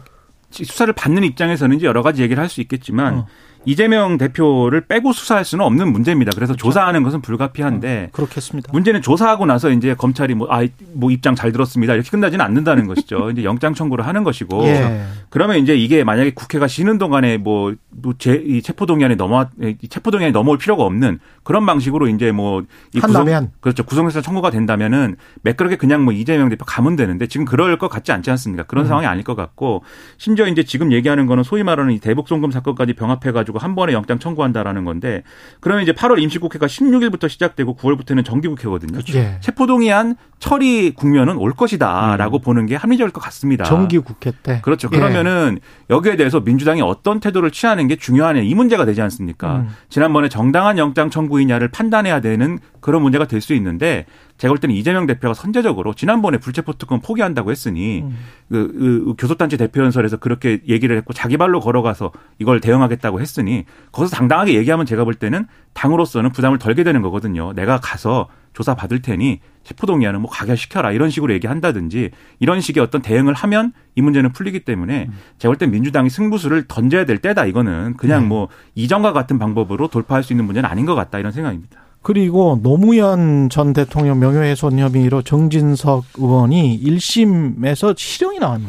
수사를 받는 입장에서는 이제 여러 가지 얘기를 할 수 있겠지만 어. 이재명 대표를 빼고 수사할 수는 없는 문제입니다. 그래서 그렇죠. 조사하는 것은 불가피한데 어, 그렇겠습니다. 문제는 조사하고 나서 이제 검찰이 뭐, 아, 뭐 입장 잘 들었습니다. 이렇게 끝나지는 않는다는 것이죠. 이제 영장 청구를 하는 것이고 예. 그러면 이제 이게 만약에 국회가 쉬는 동안에 뭐, 뭐 제, 이 체포동의안에 넘어 체포동의안에 넘어올 필요가 없는 그런 방식으로 이제 뭐 구성, 그렇죠 구속영장 청구가 된다면은 매끄럽게 그냥 뭐 이재명 대표 가면 되는데 지금 그럴 것 같지 않지 않습니까? 그런 음. 상황이 아닐 것 같고 심지어 이제 지금 얘기하는 거는 소위 말하는 이 대북 송금 사건까지 병합해가지고 가지고 한 번에 영장 청구한다라는 건데 그러면 이제 8월 임시국회가 16일부터 시작되고 9월부터는 정기국회거든요. 그렇죠. 예. 체포동의안 처리 국면은 올 것이다라고 음. 보는 게 합리적일 것 같습니다. 정기국회 때. 그렇죠. 예. 그러면은 여기에 대해서 민주당이 어떤 태도를 취하는 게 중요하냐 이 문제가 되지 않습니까? 음. 지난번에 정당한 영장 청구이냐를 판단해야 되는 그런 문제가 될 수 있는데 제가 볼 때는 이재명 대표가 선제적으로 지난번에 불체포 특권 포기한다고 했으니 음. 그, 그 교섭단체 대표연설에서 그렇게 얘기를 했고 자기 발로 걸어가서 이걸 대응하겠다고 했으니 거기서 당당하게 얘기하면 제가 볼 때는 당으로서는 부담을 덜게 되는 거거든요. 내가 가서 조사 받을 테니 체포동의안은 뭐 가결시켜라 이런 식으로 얘기한다든지 이런 식의 어떤 대응을 하면 이 문제는 풀리기 때문에 음. 제가 볼때 민주당이 승부수를 던져야 될 때다 이거는 그냥 네. 뭐 이전과 같은 방법으로 돌파할 수 있는 문제는 아닌 것 같다 이런 생각입니다. 그리고 노무현 전 대통령 명예훼손 혐의로 정진석 의원이 1심에서 실형이 나왔네.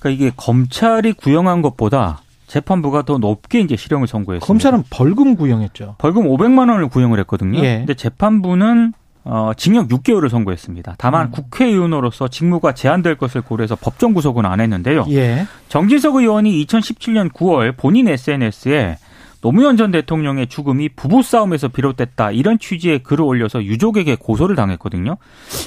그러니까 이게 검찰이 구형한 것보다 재판부가 더 높게 이제 실형을 선고했습니다. 검찰은 벌금 구형했죠. 벌금 500만 원을 구형을 했거든요. 예. 근데 재판부는 어, 징역 6개월을 선고했습니다. 다만 음. 국회의원으로서 직무가 제한될 것을 고려해서 법정 구속은 안 했는데요. 예. 정진석 의원이 2017년 9월 본인 SNS에 노무현 전 대통령의 죽음이 부부싸움에서 비롯됐다 이런 취지의 글을 올려서 유족에게 고소를 당했거든요.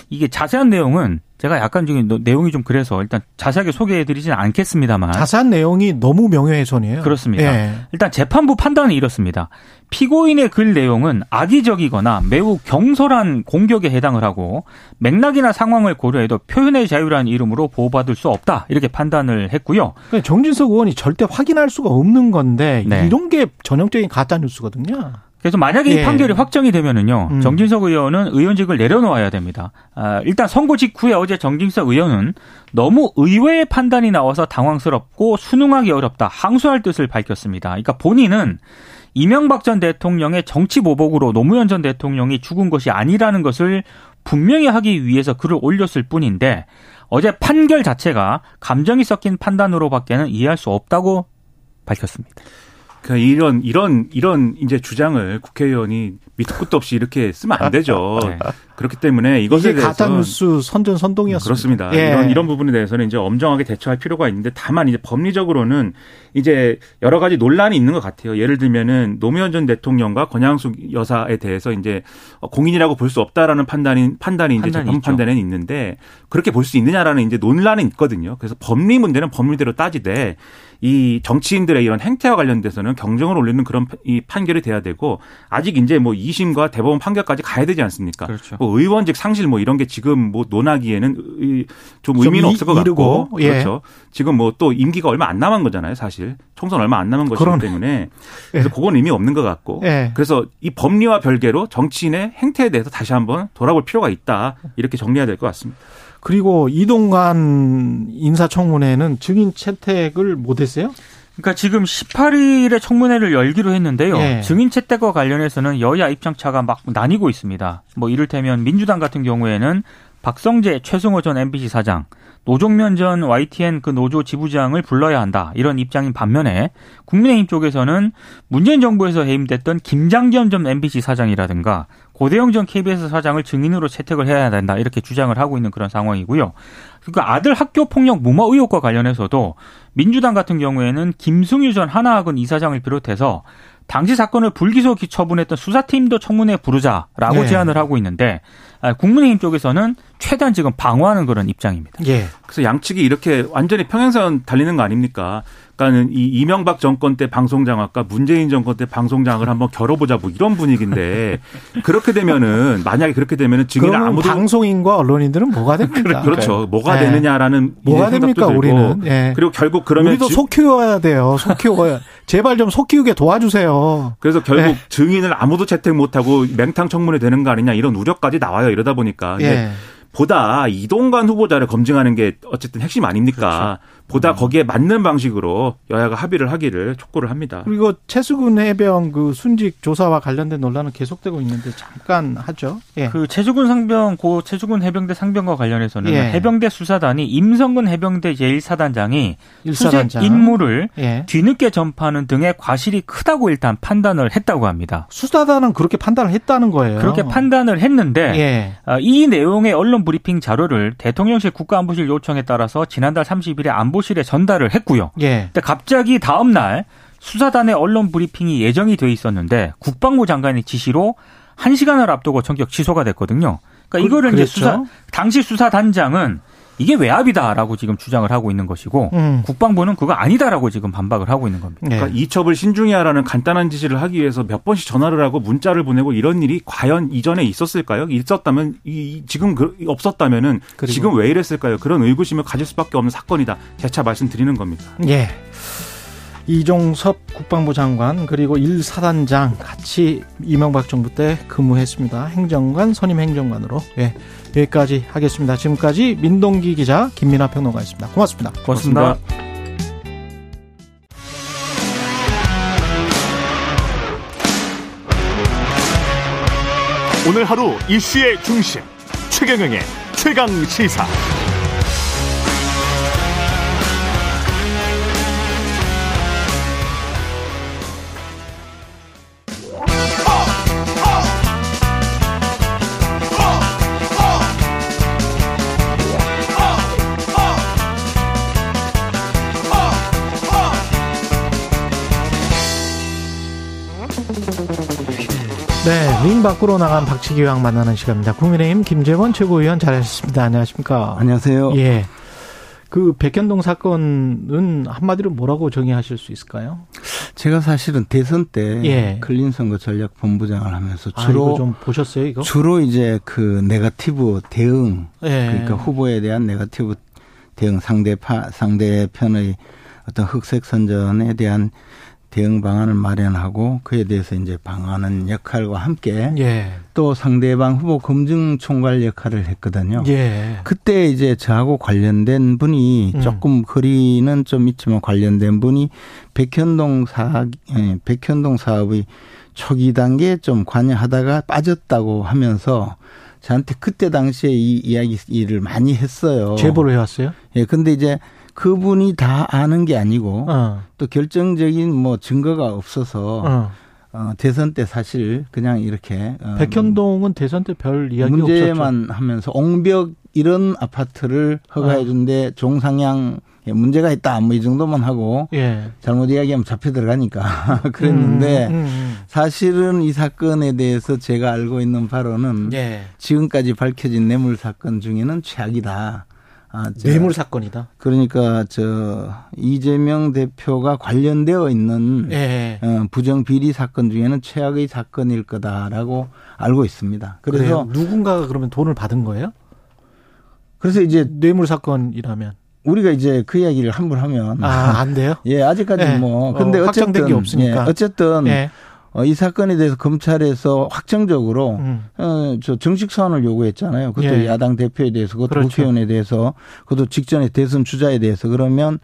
이게 자세한 내용은 제가 약간 지금 내용이 좀 그래서 일단 자세하게 소개해드리지는 않겠습니다만 자세한 내용이 너무 명예훼손이에요. 그렇습니다. 예. 일단 재판부 판단은 이렇습니다. 피고인의 글 내용은 악의적이거나 매우 경솔한 공격에 해당을 하고 맥락이나 상황을 고려해도 표현의 자유라는 이름으로 보호받을 수 없다 이렇게 판단을 했고요. 그러니까 정진석 의원이 절대 확인할 수가 없는 건데 네. 이런 게 전형적인 가짜 뉴스거든요. 그래서 만약에 예. 이 판결이 확정이 되면은요, 음. 정진석 의원은 의원직을 내려놓아야 됩니다. 아, 일단 선고 직후에 어제 정진석 의원은 너무 의외의 판단이 나와서 당황스럽고 순응하기 어렵다, 항소할 뜻을 밝혔습니다. 그러니까 본인은 이명박 전 대통령의 정치 보복으로 노무현 전 대통령이 죽은 것이 아니라는 것을 분명히 하기 위해서 글을 올렸을 뿐인데 어제 판결 자체가 감정이 섞인 판단으로밖에는 이해할 수 없다고 밝혔습니다. 그러니까 이런 이런 이런 이제 주장을 국회의원이 밑도 끝도 없이 이렇게 쓰면 안 되죠. [laughs] 네. 그렇기 때문에 이것에 대해서 가짜 뉴스 선전 선동이었습니다. 그렇습니다. 예. 이런 이런 부분에 대해서는 이제 엄정하게 대처할 필요가 있는데 다만 이제 법리적으로는 이제 여러 가지 논란이 있는 것 같아요. 예를 들면은 노무현 전 대통령과 권양숙 여사에 대해서 이제 공인이라고 볼 수 없다라는 판단이 판단이 이제 재판 판단에는 있는데 그렇게 볼 수 있느냐라는 이제 논란은 있거든요. 그래서 법리 문제는 법리대로 따지되 이 정치인들의 이런 행태와 관련돼서는 경쟁을 올리는 그런 이 판결이 돼야 되고 아직 이제 뭐 2심과 대법원 판결까지 가야 되지 않습니까? 그렇죠. 뭐 의원직 상실 뭐 이런 게 지금 뭐 논하기에는 좀 의미는 좀 없을 것 같고 예. 그렇죠. 지금 뭐 또 임기가 얼마 안 남은 거잖아요, 사실. 총선 얼마 안 남은 것이기 그러네. 때문에 그래서 예. 그건 의미 없는 것 같고 예. 그래서 이 법리와 별개로 정치인의 행태에 대해서 다시 한번 돌아볼 필요가 있다 이렇게 정리해야 될 것 같습니다. 그리고 이동관 인사청문회는 증인 채택을 못했어요? 그러니까 지금 18일에 청문회를 열기로 했는데요. 예. 증인 채택과 관련해서는 여야 입장차가 막 나뉘고 있습니다. 뭐 이를테면 민주당 같은 경우에는 박성재 최승호 전 MBC 사장, 노종면 전 YTN 그 노조 지부장을 불러야 한다. 이런 입장인 반면에 국민의힘 쪽에서는 문재인 정부에서 해임됐던 김장겸 전 MBC 사장이라든가 고대영 전 KBS 사장을 증인으로 채택을 해야 된다. 이렇게 주장을 하고 있는 그런 상황이고요. 그러니까 아들 학교 폭력 무마 의혹과 관련해서도 민주당 같은 경우에는 김승유 전 하나학원 이사장을 비롯해서 당시 사건을 불기소 처분했던 수사팀도 청문회 부르자라고 네. 제안을 하고 있는데 아, 국민의힘 쪽에서는 최대한 지금 방어하는 그런 입장입니다. 예. 그래서 양측이 이렇게 완전히 평행선 달리는 거 아닙니까? 그러니까는 이 이명박 정권 때 방송장악과 문재인 정권 때 방송장악을 한번 겨뤄보자 뭐 이런 분위기인데 [laughs] 그렇게 되면은 만약에 그렇게 되면은 증인을 아무도 방송인과 언론인들은 뭐가 [laughs] 됩니까? 그렇죠. 뭐가 네. 되느냐라는 뭐가 됩니까 들고. 우리는 예. 그리고 결국 그러면 우리도 속 키워야 돼요. 속 키워야 제발 좀 속 키우게 도와주세요. 그래서 결국 예. 증인을 아무도 채택 못하고 맹탕 청문회 되는 거 아니냐 이런 우려까지 나와요. 이러다 보니까. 예. 보다 이동관 후보자를 검증하는 게 어쨌든 핵심 아닙니까? 그렇죠. 보다 음. 거기에 맞는 방식으로 여야가 합의를 하기를 촉구를 합니다. 그리고 최수근 해병 그 순직 조사와 관련된 논란은 계속되고 있는데 잠깐 하죠. 예. 그 최수근 상병 고 최수근 해병대 상병과 관련해서는 예. 해병대 수사단이 임성근 해병대 제1사단장이 수색 임무를 예. 뒤늦게 전파하는 등의 과실이 크다고 일단 판단을 했다고 합니다. 수사단은 그렇게 판단을 했다는 거예요. 그렇게 판단을 했는데 예. 아, 이 내용의 언론 브리핑 자료를 대통령실 국가안보실 요청에 따라서 지난달 30일에 안보 안보실에 전달을 했고요. 예. 근데 갑자기 다음 날 수사단의 언론 브리핑이 예정이 돼 있었는데 국방부 장관의 지시로 1시간을 앞두고 전격 취소가 됐거든요. 그러니까 그, 이거를 그, 이제 수사 당시 수사단장은 이게 외압이다라고 지금 주장을 하고 있는 것이고 음. 국방부는 그거 아니다라고 지금 반박을 하고 있는 겁니다. 네. 그러니까 이첩을 신중히 하라는 간단한 지시를 하기 위해서 몇 번씩 전화를 하고 문자를 보내고 이런 일이 과연 이전에 있었을까요? 있었다면 이, 지금 그, 없었다면은 지금 왜 이랬을까요? 그런 의구심을 가질 수밖에 없는 사건이다. 재차 말씀드리는 겁니다. 예. 이종섭 국방부 장관 그리고 1사단장 같이 이명박 정부 때 근무했습니다. 행정관 선임 행정관으로 예. 여기까지 하겠습니다. 지금까지 민동기 기자 김민아 평론가였습니다. 고맙습니다. 고맙습니다. 고맙습니다. 오늘 하루 이슈의 중심 최경영의 최강 시사. 네, 링 밖으로 나간 박치기왕 만나는 시간입니다. 국민의힘 김재원 최고위원 잘하셨습니다. 안녕하십니까? 안녕하세요. 예. 그 백현동 사건은 한마디로 뭐라고 정의하실 수 있을까요? 제가 사실은 대선 때 예. 클린 선거 전략 본부장을 하면서 주로 아, 좀 보셨어요, 이거? 주로 이제 그 네가티브 대응 예. 그러니까 후보에 대한 네가티브 대응 상대파 상대편의 어떤 흑색 선전에 대한 대응 방안을 마련하고 그에 대해서 이제 방하는 역할과 함께 예. 또 상대방 후보 검증 총괄 역할을 했거든요. 예. 그때 이제 저하고 관련된 분이 음. 조금 거리는 좀 있지만 관련된 분이 백현동 사업, 예, 백현동 사업의 초기 단계에 좀 관여하다가 빠졌다고 하면서 저한테 그때 당시에 이 이야기를 많이 했어요. 제보를 해왔어요? 예, 근데 이제 그분이 다 아는 게 아니고 어. 또 결정적인 뭐 증거가 없어서 어. 어, 대선 때 사실 그냥 이렇게 어, 백현동은 대선 때 별 이야기 문제만 없었죠. 하면서 옹벽 이런 아파트를 허가해 준데 어. 종상향 문제가 있다 뭐 이 정도만 하고 예. 잘못 이야기하면 잡혀 들어가니까 [laughs] 그랬는데 음, 음, 음. 사실은 이 사건에 대해서 제가 알고 있는 바로는 예. 지금까지 밝혀진 뇌물 사건 중에는 최악이다. 아, 뇌물 사건이다. 그러니까 저 이재명 대표가 관련되어 있는 예. 어, 부정 비리 사건 중에는 최악의 사건일 거다라고 알고 있습니다. 그래서 그래요? 누군가가 그러면 돈을 받은 거예요? 그래서 이제 뇌물 사건이라면 우리가 이제 그 이야기를 한번 하면 아 안 돼요? [laughs] 예 아직까지 예. 뭐 근데 어, 쨌든 게 없으니까 예, 어쨌든 예. 어, 이 사건에 대해서 검찰에서 확정적으로 음. 어, 저 정식 소환을 요구했잖아요. 그것도 예. 야당 대표에 대해서, 그것도 그렇죠. 국회의원에 대해서, 그것도 직전에 대선 주자에 대해서 그러면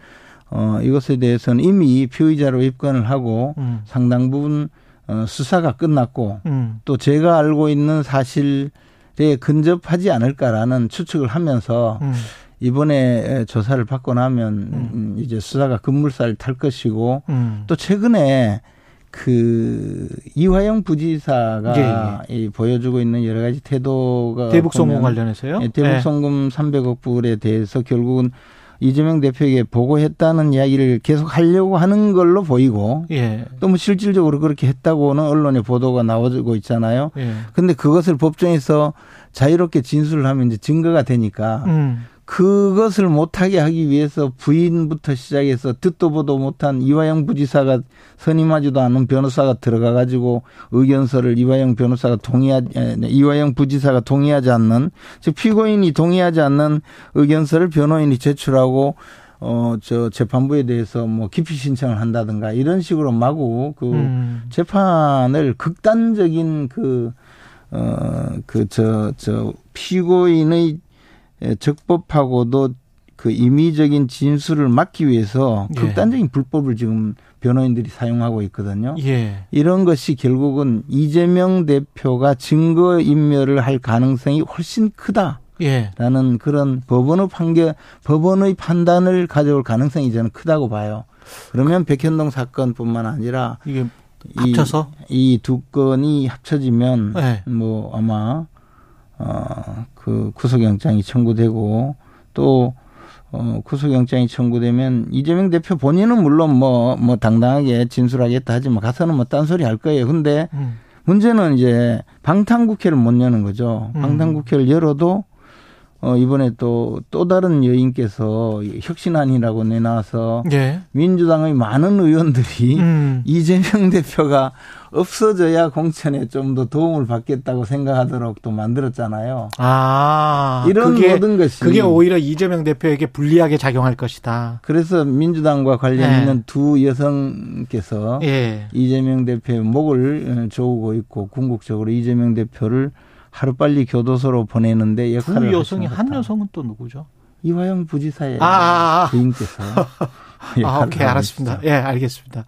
어, 이것에 대해서는 이미 피의자로 입건을 하고 음. 상당 부분 어, 수사가 끝났고 음. 또 제가 알고 있는 사실에 근접하지 않을까라는 추측을 하면서 음. 이번에 조사를 받고 나면 음. 이제 수사가 급물살을 탈 것이고 음. 또 최근에 그 이화영 부지사가 예, 예. 보여주고 있는 여러 가지 태도가 대북 송금 관련해서요. 예, 대북 송금 예. 300억 불에 대해서 결국은 이재명 대표에게 보고했다는 이야기를 계속 하려고 하는 걸로 보이고 예. 또뭐 실질적으로 그렇게 했다고는 언론에 보도가 나오고 있잖아요. 예. 근데 그것을 법정에서 자유롭게 진술을 하면 이제 증거가 되니까 음. 그것을 못하게 하기 위해서 부인부터 시작해서 듣도 보도 못한 이화영 부지사가 선임하지도 않은 변호사가 들어가 가지고 의견서를 이화영 변호사가 동의하지 이화영 부지사가 동의하지 않는 즉 피고인이 동의하지 않는 의견서를 변호인이 제출하고 어, 저 재판부에 대해서 뭐 기피 신청을 한다든가 이런 식으로 마구 그 음. 재판을 극단적인 그, 어, 그, 저, 저, 피고인의 예, 적법하고도 그 임의적인 진술을 막기 위해서 예. 극단적인 불법을 지금 변호인들이 사용하고 있거든요. 예. 이런 것이 결국은 이재명 대표가 증거 인멸을 할 가능성이 훨씬 크다. 예. 라는 그런 법원의 판결, 법원의 판단을 가져올 가능성이 저는 크다고 봐요. 그러면 백현동 사건뿐만 아니라 이게 합쳐서 이 두 건이 합쳐지면 네. 뭐 아마 어, 그 구속영장이 청구되고 또 어, 구속영장이 청구되면 이재명 대표 본인은 물론 뭐, 뭐 당당하게 진술하겠다 하지만 가서는 뭐 딴소리 할 거예요. 근데 음. 문제는 이제 방탄국회를 못 여는 거죠. 음. 방탄국회를 열어도 어, 이번에 또, 또 다른 여인께서 혁신안이라고 내놔서 예. 민주당의 많은 의원들이 음. 이재명 대표가 없어져야 공천에 좀 더 도움을 받겠다고 생각하도록 또 만들었잖아요. 아. 이런 그게, 모든 것이. 그게 오히려 이재명 대표에게 불리하게 작용할 것이다. 그래서 민주당과 관련 예. 있는 두 여성께서 예. 이재명 대표의 목을 조우고 있고 궁극적으로 이재명 대표를 하루빨리 교도소로 보내는데 역할을 두 여성이 한 여성은 또 누구죠? 이화영 부지사의 아, 아, 아. 부인께서 [laughs] 아, 오케이 알았습니다. 예, 알겠습니다.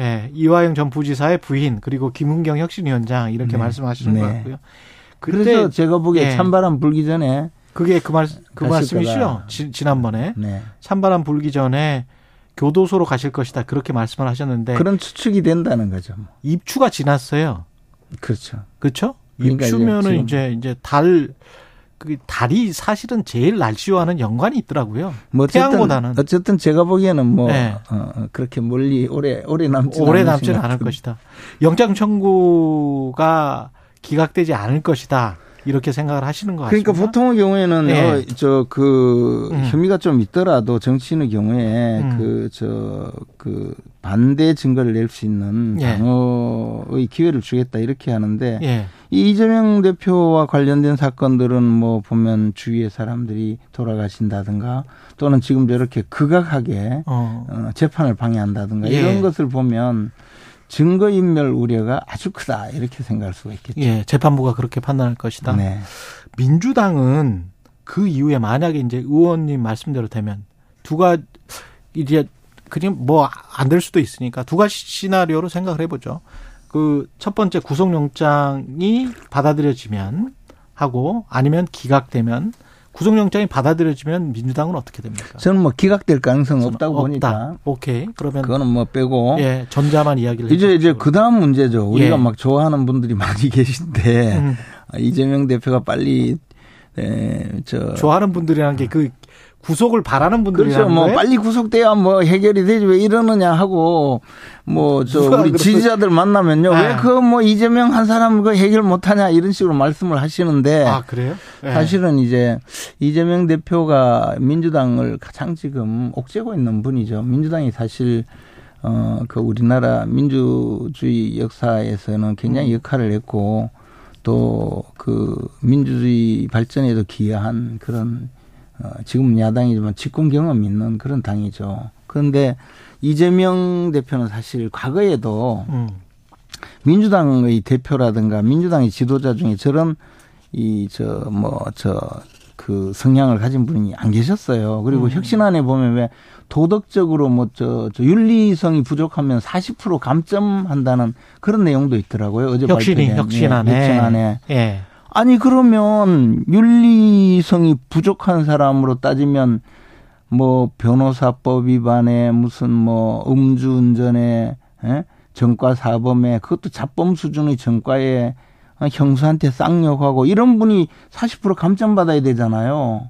예, 이화영 전 부지사의 부인 그리고 김은경 혁신위원장 이렇게 네. 말씀하시는 네. 것 같고요. 그래서 제가 보기에 예. 찬바람 불기 전에 그게 그 말그 말씀이시죠? 지, 지난번에 네. 찬바람 불기 전에 교도소로 가실 것이다 그렇게 말씀을 하셨는데 그런 추측이 된다는 거죠. 뭐. 입추가 지났어요. 그렇죠. 그렇죠? 그러니까 입추면은 이제 이제 달. 그 달이 사실은 제일 날씨와는 연관이 있더라고요. 뭐 어쨌든, 태양보다는 어쨌든 제가 보기에는 뭐 네. 어, 어 그렇게 멀리 오래 오래 남지 오래 남지는 않을 것이다. 영장 청구가 기각되지 않을 것이다. 이렇게 생각을 하시는 것 같습니다. 그러니까 보통의 경우에는 네. 어, 저그 음. 혐의가 좀 있더라도 정치인의 경우에 음. 그저그 그 반대 증거를 낼 수 있는 예. 방어의 기회를 주겠다 이렇게 하는데 예. 이재명 대표와 관련된 사건들은 뭐 보면 주위의 사람들이 돌아가신다든가 또는 지금 저렇게 극악하게 어. 어 재판을 방해한다든가 예. 이런 것을 보면 증거 인멸 우려가 아주 크다 이렇게 생각할 수가 있겠죠. 예, 재판부가 그렇게 판단할 것이다. 네. 민주당은 그 이후에 만약에 이제 의원님 말씀대로 되면 두가 이제 그냥 뭐 안 될 수도 있으니까 두 가지 시나리오로 생각을 해보죠. 그 첫 번째 구속영장이 받아들여지면 하고 아니면 기각되면 구속영장이 받아들여지면 민주당은 어떻게 됩니까? 저는 뭐 기각될 가능성 없다고 없다. 보니까. 오케이. 그러면 그거는 뭐 빼고. 예, 전자만 이야기를 이제 해주시고. 이제 그 다음 문제죠. 우리가 예. 막 좋아하는 분들이 많이 [laughs] 계신데 음. 이재명 대표가 빨리 에, 저 좋아하는 분들이라는 게 그 구속을 바라는 분들이 그렇죠. 뭐 거예요? 빨리 구속돼야 뭐 해결이 되지 왜 이러느냐 하고 뭐 저 우리 지지자들 만나면요 네. 왜그 뭐 이재명 한 사람 그 해결 못하냐 이런 식으로 말씀을 하시는데 아 그래요? 네. 사실은 이제 이재명 대표가 민주당을 가장 지금 옥죄고 있는 분이죠. 민주당이 사실 어 그 우리나라 민주주의 역사에서는 굉장히 음. 역할을 했고 또 그 민주주의 발전에도 기여한 그런 어, 지금 야당이지만 집권 경험 있는 그런 당이죠. 그런데 이재명 대표는 사실 과거에도 음. 민주당의 대표라든가 민주당의 지도자 중에 저런 이 저 뭐 저 그 성향을 가진 분이 안 계셨어요. 그리고 음. 혁신안에 보면 왜 도덕적으로 뭐저 저 윤리성이 부족하면 40% 감점한다는 그런 내용도 있더라고요. 어제 혁신이 발표된 혁신안에. 예, 혁신안에. 예. 아니 그러면 윤리성이 부족한 사람으로 따지면 뭐 변호사법 위반에 무슨 뭐 음주운전에 에? 전과 사범에 그것도 자범 수준의 전과에 형수한테 쌍욕하고 이런 분이 40% 감점받아야 되잖아요.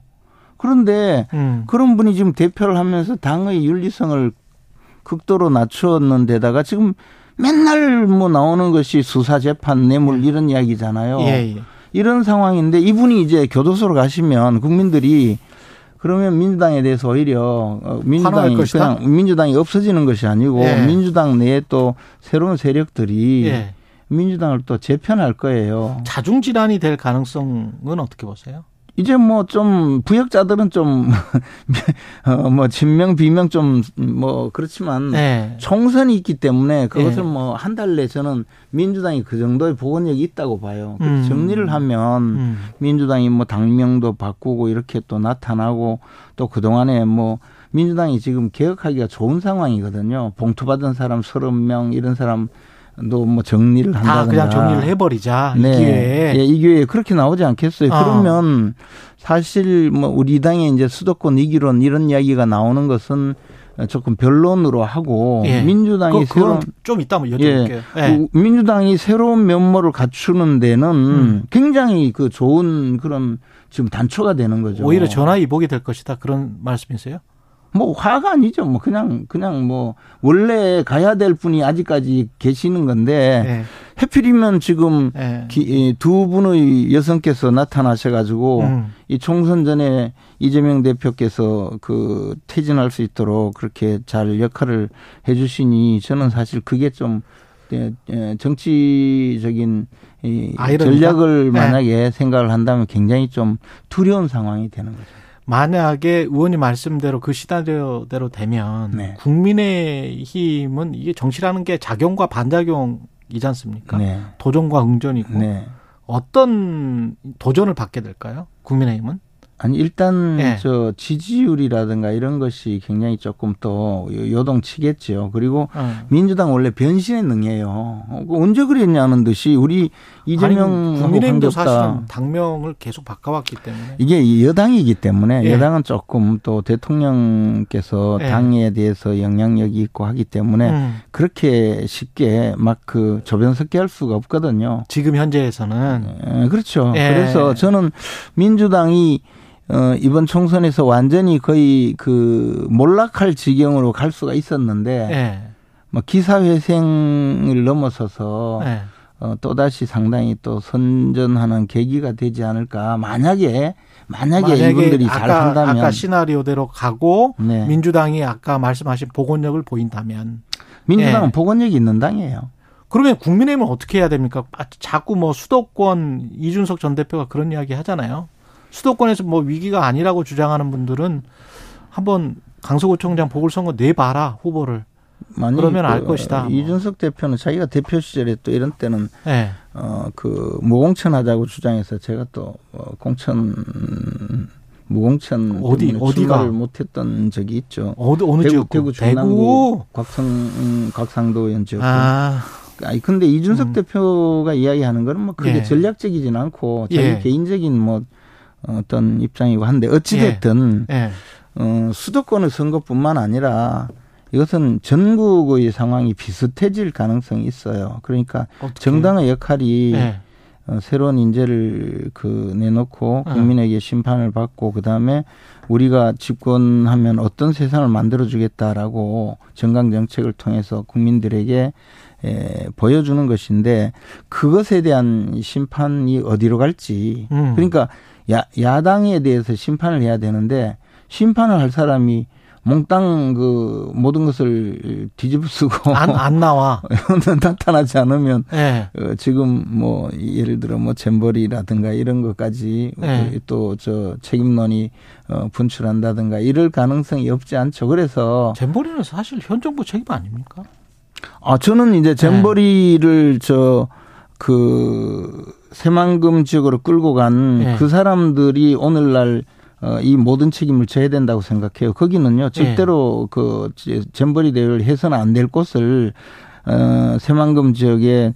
그런데 음. 그런 분이 지금 대표를 하면서 당의 윤리성을 극도로 낮추었는 데다가 지금 맨날 뭐 나오는 것이 수사 재판 뇌물 이런 이야기잖아요. 예, 예. 이런 상황인데 이분이 이제 교도소로 가시면 국민들이 그러면 민주당에 대해서 오히려 어, 민주당이 그냥 민주당이 없어지는 것이 아니고 예. 민주당 내에 또 새로운 세력들이 예. 민주당을 또 재편할 거예요. 자중 질환이 될 가능성은 어떻게 보세요? 이제 뭐 좀 부역자들은 좀 [laughs] 어뭐 진명 비명 좀 뭐 그렇지만 네. 총선이 있기 때문에 그것을 네. 뭐한 달 내 저는 민주당이 그 정도의 보건력이 있다고 봐요. 음. 정리를 하면 음. 민주당이 뭐 당명도 바꾸고 이렇게 또 나타나고 또 그동안에 뭐 민주당이 지금 개혁하기가 좋은 상황이거든요. 봉투 받은 사람 서른 명 이런 사람 또뭐 정리를 한다든가. 다 그냥 정리를 해버리자. 네. 이 기회에. 예, 이 기회에 그렇게 나오지 않겠어요. 어. 그러면 사실 뭐 우리 당의 이제 수도권 이기론 이런 이야기가 나오는 것은 조금 변론으로 하고 예. 민주당이 그, 새로운 좀 이따 한번 여쭤볼게요. 예. 예. 민주당이 새로운 면모를 갖추는 데는 음. 굉장히 그 좋은 그런 지금 단초가 되는 거죠. 오히려 전화 이복이 될 것이다 그런 말씀이세요? 뭐 화가 아니죠. 뭐 그냥 그냥 뭐 원래 가야 될 분이 아직까지 계시는 건데 네. 해필이면 지금 네. 기, 두 분의 여성께서 나타나셔가지고 음. 이 총선 전에 이재명 대표께서 그 퇴진할 수 있도록 그렇게 잘 역할을 해주시니 저는 사실 그게 좀 예, 예, 정치적인 이 전략을 네. 만약에 생각을 한다면 굉장히 좀 두려운 상황이 되는 거죠. 만약에 의원님 말씀대로 그 시나리오대로 되면 네. 국민의 힘은 이게 정치라는 게 작용과 반작용이지 않습니까? 네. 도전과 응전이고 네. 어떤 도전을 받게 될까요? 국민의힘은? 아니 일단 네. 저 지지율이라든가 이런 것이 굉장히 조금 또 요동치겠죠. 그리고 네. 민주당 원래 변신에 능해요. 어, 그 언제 그랬냐는 듯이 우리 이재명 국민의힘도 사실은 당명을 계속 바꿔왔기 때문에 이게 여당이기 때문에 네. 여당은 조금 또 대통령께서 예. 당에 대해서 영향력이 있고 하기 때문에 음. 그렇게 쉽게 막그 조변석계 할 수가 없거든요. 지금 현재에서는 그렇죠. 그래서 저는 민주당이 어, 이번 총선에서 완전히 거의 그 몰락할 지경으로 갈 수가 있었는데, 네. 뭐 기사회생을 넘어서서, 네. 어, 또다시 상당히 또 선전하는 계기가 되지 않을까. 만약에, 만약에, 만약에 이분들이 아까, 잘 한다면. 아까 시나리오대로 가고, 네. 민주당이 아까 말씀하신 복원력을 보인다면. 민주당은 예. 복원력이 있는 당이에요. 그러면 국민의힘은 어떻게 해야 됩니까? 아, 자꾸 뭐 수도권 이준석 전 대표가 그런 이야기 하잖아요. 수도권에서 뭐 위기가 아니라고 주장하는 분들은 한번 강서구청장 보궐선거 내봐라 후보를. 그러면 그, 알 것이다. 뭐. 이준석 대표는 자기가 대표 시절에 또 이런 때는 네. 어그 무공천 하자고 주장해서 제가 또 어, 공천 무공천 어디 어디가 못했던 적이 있죠. 어디 어느 대구, 지역 대구 중남구 곽성 음, 곽상도 현 지역. 아. 아니 근데 이준석 음. 대표가 이야기하는 거는 뭐 그게 예. 전략적이진 않고 자기 예. 개인적인 뭐 어떤 입장이고 한데 어찌 됐든 예. 예. 어, 수도권의 선거뿐만 아니라 이것은 전국의 상황이 비슷해질 가능성이 있어요. 그러니까 어떻게? 정당의 역할이 네. 어, 새로운 인재를 그 내놓고 네. 국민에게 심판을 받고 그 다음에 우리가 집권하면 어떤 세상을 만들어 주겠다라고 정강 정책을 통해서 국민들에게 에, 보여주는 것인데 그것에 대한 심판이 어디로 갈지 음. 그러니까 야, 야당에 대해서 심판을 해야 되는데 심판을 할 사람이 몽땅 그 모든 것을 뒤집어 쓰고 안, 안 나와 [laughs] 나타나지 않으면 네. 어, 지금 뭐 예를 들어 뭐 잼버리라든가 이런 것까지 네. 또저 책임론이 어, 분출한다든가 이럴 가능성이 없지 않죠. 그래서 잼버리는 사실 현 정부 책임 아닙니까? 아 저는 이제 잼버리를 네. 저 그 새만금 지역으로 끌고 간그 네. 그 사람들이 오늘날 어, 이 모든 책임을 져야 된다고 생각해요. 거기는요, 절대로 네. 그 잼버리 대회를 해서는 안 될 곳을 어, 새만금 지역에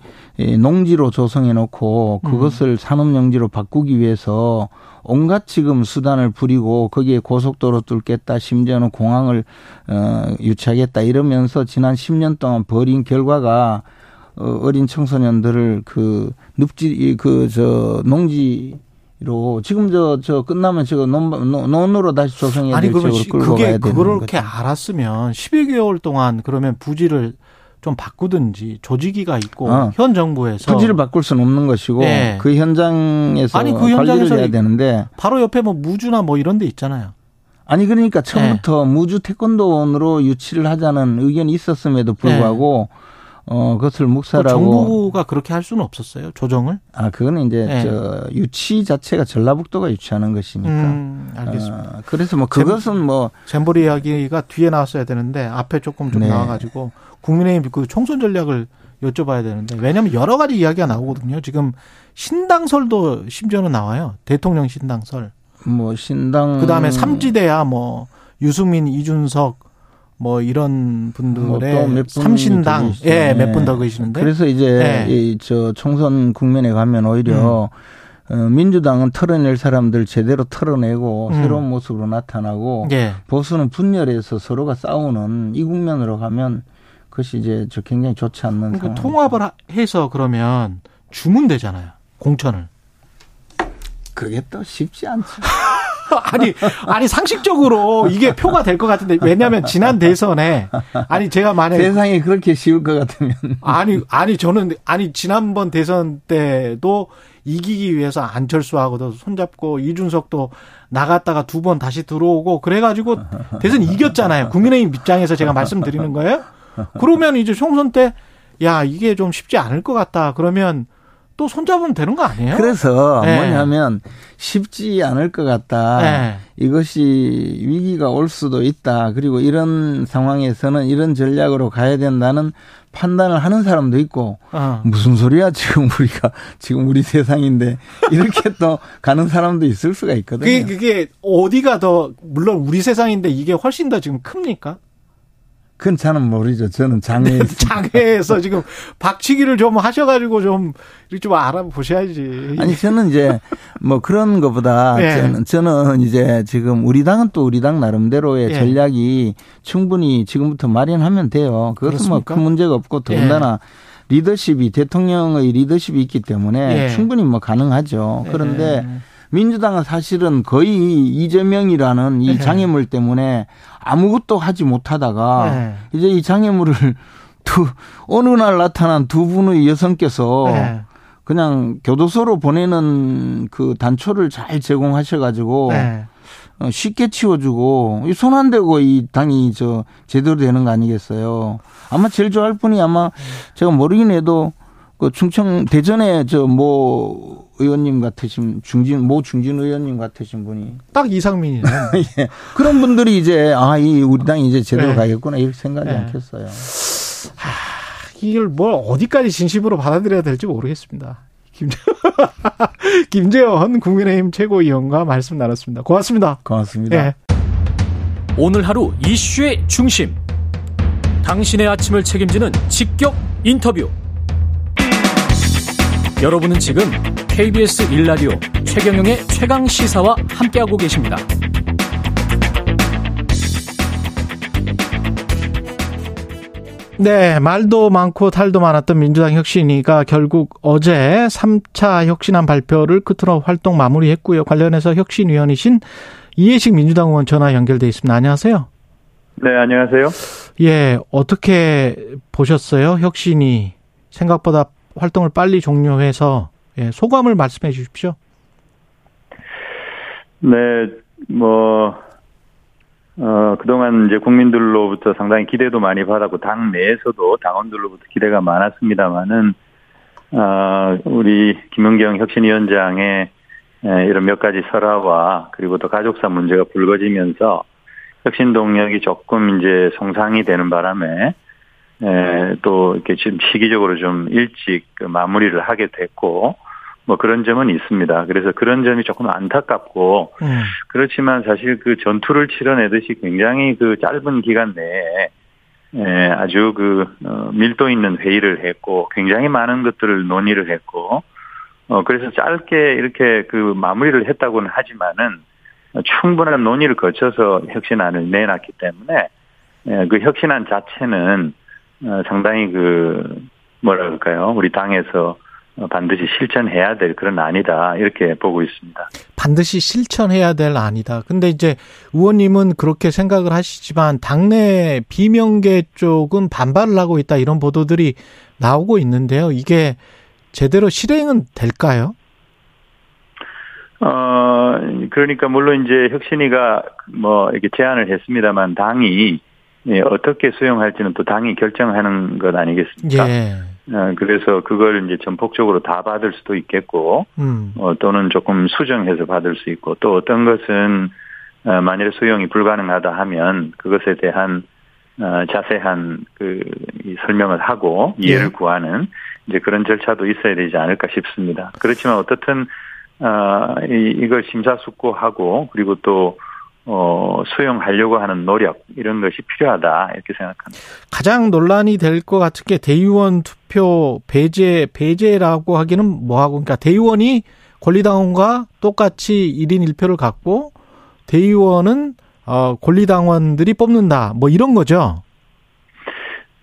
농지로 조성해 놓고 음. 그것을 음. 산업용지로 바꾸기 위해서 온갖 지금 수단을 부리고 거기에 고속도로 뚫겠다 심지어는 공항을 어, 유치하겠다 이러면서 지난 10년 동안 벌인 결과가 어, 어린 청소년들을 그 늪지 그 저 농지 로 지금 저저 끝나면 논, 논으로 다시 조성해야 될 지역으로 끌고 그게 가야 되는 그걸 그렇게 알았으면 12개월 동안 그러면 부지를 좀 바꾸든지 조직위가 있고 어. 현 정부에서 부지를 바꿀 수는 없는 것이고 네. 그 현장에서 아니 그 현장에서 해야 되는데 바로 옆에 뭐 무주나 뭐 이런 데 있잖아요. 아니 그러니까 처음부터 네. 무주 태권도원으로 유치를 하자는 의견이 있었음에도 불구하고 네. 어, 그것을 묵살하고. 정부가 그렇게 할 수는 없었어요, 조정을? 아, 그거는 이제, 네. 저, 유치 자체가 전라북도가 유치하는 것이니까. 음, 알겠습니다. 어, 그래서 뭐, 그것은 잼, 뭐. 잼버리 이야기가 뒤에 나왔어야 되는데, 앞에 조금 좀 네. 나와가지고, 국민의힘 그 총선 전략을 여쭤봐야 되는데, 왜냐면 여러 가지 이야기가 나오거든요. 지금 신당설도 심지어는 나와요. 대통령 신당설. 뭐, 신당. 그 다음에 삼지대야 뭐, 유승민, 이준석, 뭐 이런 분들의 뭐 삼신당 예 몇 분더 계시는데 그래서 이제 예. 이저 총선 국면에 가면 오히려 음. 어, 민주당은 털어낼 사람들 제대로 털어내고 음. 새로운 모습으로 나타나고 예. 보수는 분열해서 서로가 싸우는 이 국면으로 가면 그것이 이제 저 굉장히 좋지 않는 그러니까 통합을 해서 그러면 주문 되잖아요 공천을 그게 또 쉽지 않죠. [laughs] [laughs] 아니, 아니, 상식적으로 이게 표가 될 것 같은데, 왜냐면 지난 대선에, 아니, 제가 만약에. 세상이 그렇게 쉬울 것 같으면. 아니, 아니, 저는, 아니, 지난번 대선 때도 이기기 위해서 안철수하고도 손잡고 이준석도 나갔다가 두 번 다시 들어오고, 그래가지고 대선 이겼잖아요. 국민의힘 입장에서 제가 말씀드리는 거예요. 그러면 이제 총선 때, 야, 이게 좀 쉽지 않을 것 같다. 그러면 또 손잡으면 되는 거 아니에요? 그래서 네. 뭐냐면 쉽지 않을 것 같다. 네. 이것이 위기가 올 수도 있다. 그리고 이런 상황에서는 이런 전략으로 가야 된다는 판단을 하는 사람도 있고 어. 무슨 소리야 [laughs] 지금 우리가 지금 우리 세상인데 이렇게 [laughs] 또 가는 사람도 있을 수가 있거든요. 그게, 그게 어디가 더 물론 우리 세상인데 이게 훨씬 더 지금 큽니까? 그건 저는 모르죠. 저는 장애에 장애에서 지금 박치기를 좀 하셔가지고 좀 이렇게 좀 알아보셔야지. 아니 저는 이제 뭐 그런 것보다 네. 저는 저는 이제 지금 우리 당은 또 우리 당 나름대로의 네. 전략이 충분히 지금부터 마련하면 돼요. 그것은 뭐 큰 문제가 없고 더군다나 네. 리더십이 대통령의 리더십이 있기 때문에 충분히 뭐 가능하죠. 그런데 민주당은 사실은 거의 이재명이라는 이 장애물 때문에 아무것도 하지 못하다가 네. 이제 이 장애물을 [laughs] 두 어느 날 나타난 두 분의 여성께서 네. 그냥 교도소로 보내는 그 단초를 잘 제공하셔가지고 네. 어, 쉽게 치워주고 손 안 대고 이 당이 저 제대로 되는 거 아니겠어요? 아마 제일 좋아할 분이 아마 제가 모르긴 해도 그 충청 대전에 저모 의원님 같으신 중진 모 중진 의원님 같으신 분이 딱 이상민이네. [laughs] 예. 그런 분들이 이제 아 이 우리 당이 이제 제대로 네. 가겠구나 이렇게 생각하지 네. 않겠어요. 하, 이걸 뭘 어디까지 진심으로 받아들여야 될지 모르겠습니다. 김, [laughs] 김재원 국민의힘 최고위원과 말씀 나눴습니다. 고맙습니다. 고맙습니다. 네. 오늘 하루 이슈의 중심. 당신의 아침을 책임지는 직격 인터뷰. 여러분은 지금 KBS 일라디오 최경영의 최강 시사와 함께하고 계십니다. 네, 말도 많고 탈도 많았던 민주당 혁신위가 결국 어제 3차 혁신안 발표를 끝으로 활동 마무리했고요. 관련해서 혁신위원이신 이해식 민주당 의원 전화 연결돼 있습니다. 안녕하세요. 네, 안녕하세요. 예, 어떻게 보셨어요? 혁신이 생각보다 활동을 빨리 종료해서 예, 소감을 말씀해 주십시오. 네, 뭐 어, 그동안 이제 국민들로부터 상당히 기대도 많이 받았고, 당 내에서도 당원들로부터 기대가 많았습니다만은, 어, 우리 김은경 혁신위원장의 이런 몇 가지 설화와 그리고 또 가족사 문제가 불거지면서 혁신 동력이 조금 이제 성상이 되는 바람에 에, 또 이렇게 지금 시기적으로 좀 일찍 그 마무리를 하게 됐고 뭐 그런 점은 있습니다. 그래서 그런 점이 조금 안타깝고 음. 그렇지만 사실 그 전투를 치러내듯이 굉장히 그 짧은 기간 내에 에, 아주 그 어, 밀도 있는 회의를 했고 굉장히 많은 것들을 논의를 했고 어 그래서 짧게 이렇게 그 마무리를 했다고는 하지만은 충분한 논의를 거쳐서 혁신안을 내놨기 때문에 에, 그 혁신안 자체는 어, 상당히 그 뭐라 그럴까요? 우리 당에서 어, 반드시 실천해야 될 그런 안이다 이렇게 보고 있습니다. 반드시 실천해야 될 안이다. 근데 이제 의원님은 그렇게 생각을 하시지만 당내 비명계 쪽은 반발을 하고 있다 이런 보도들이 나오고 있는데요. 이게 제대로 실행은 될까요? 어 그러니까 물론 이제 혁신이가 뭐 이렇게 제안을 했습니다만 당이 예, 어떻게 수용할지는 또 당이 결정하는 것 아니겠습니까? 예. 어, 그래서 그걸 이제 전폭적으로 다 받을 수도 있겠고, 음. 어, 또는 조금 수정해서 받을 수 있고, 또 어떤 것은 어, 만일 수용이 불가능하다 하면 그것에 대한 어, 자세한 그 설명을 하고 이해를 예. 구하는 이제 그런 절차도 있어야 되지 않을까 싶습니다. 그렇지만 어떻든 어, 이, 이걸 심사숙고하고 그리고 또 어, 수용하려고 하는 노력 이런 것이 필요하다 이렇게 생각합니다. 가장 논란이 될 것 같은 게 대의원 투표 배제 배제라고 하기는 뭐하고 그러니까 대의원이 권리당원과 똑같이 1인 1표를 갖고 대의원은 어, 권리당원들이 뽑는다 뭐 이런 거죠.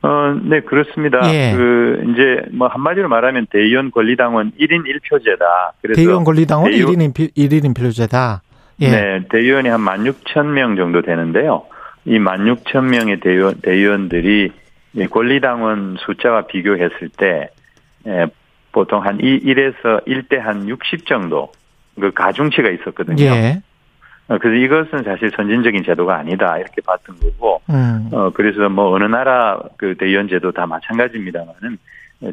어, 네, 그렇습니다. 예. 그, 이제, 뭐, 한마디로 말하면 대의원 권리당원 1인 1표제다. 그래서 대의원 권리당원 대의원, 1인 1인 1표제다. 예. 네, 대의원이 한 16,000명 정도 되는데요. 이 16,000명의 대의원, 대의원들이 권리당원 숫자와 비교했을 때, 예, 보통 한 1에서 1대 한 60 정도, 그 가중치가 있었거든요. 예. 어, 그래서 이것은 사실 선진적인 제도가 아니다, 이렇게 봤던 거고, 음. 어, 그래서 뭐 어느 나라 그 대의원 제도 다 마찬가지입니다만은,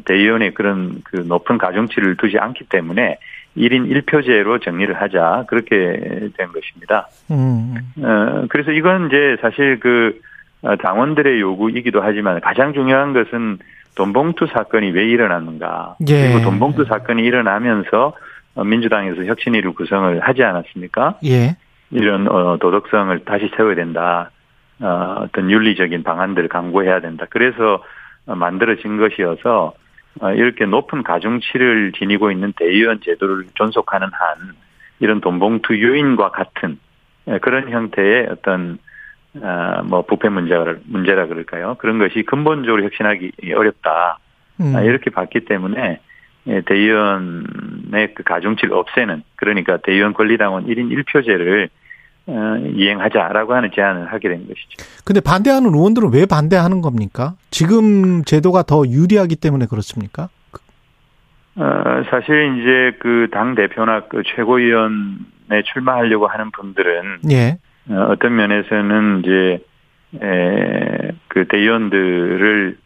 대의원의 그런 그 높은 가중치를 두지 않기 때문에 1인 1표제로 정리를 하자 그렇게 된 것입니다. 음. 어, 그래서 이건 이제 사실 그 어, 당원들의 요구이기도 하지만 가장 중요한 것은 돈봉투 사건이 왜 일어났는가. 예. 그리고 돈봉투 사건이 일어나면서 민주당에서 혁신위를 구성을 하지 않았습니까? 예. 이런 어, 도덕성을 다시 세워야 된다. 어떤 윤리적인 방안들을 강구해야 된다. 그래서 만들어진 것이어서 어, 이렇게 높은 가중치를 지니고 있는 대의원 제도를 존속하는 한 이런 돈봉투 요인과 같은 예, 그런 형태의 어떤 어, 뭐 부패 문제를 문제라 그럴까요? 그런 것이 근본적으로 혁신하기 어렵다 음. 아, 이렇게 봤기 때문에 예, 대의원의 그 가중치를 없애는 그러니까 대의원 권리당원 1인 1표제를 어, 이행하자라고 하는 제안을 하게 된 것이죠. 근데 반대하는 의원들은 왜 반대하는 겁니까? 지금 제도가 더 유리하기 때문에 그렇습니까? 어, 사실 이제 그 당 대표나 그 최고위원 출마하려고 하는 분들은 예. 어, 어떤 면에서는 이제 에, 그 대의원들을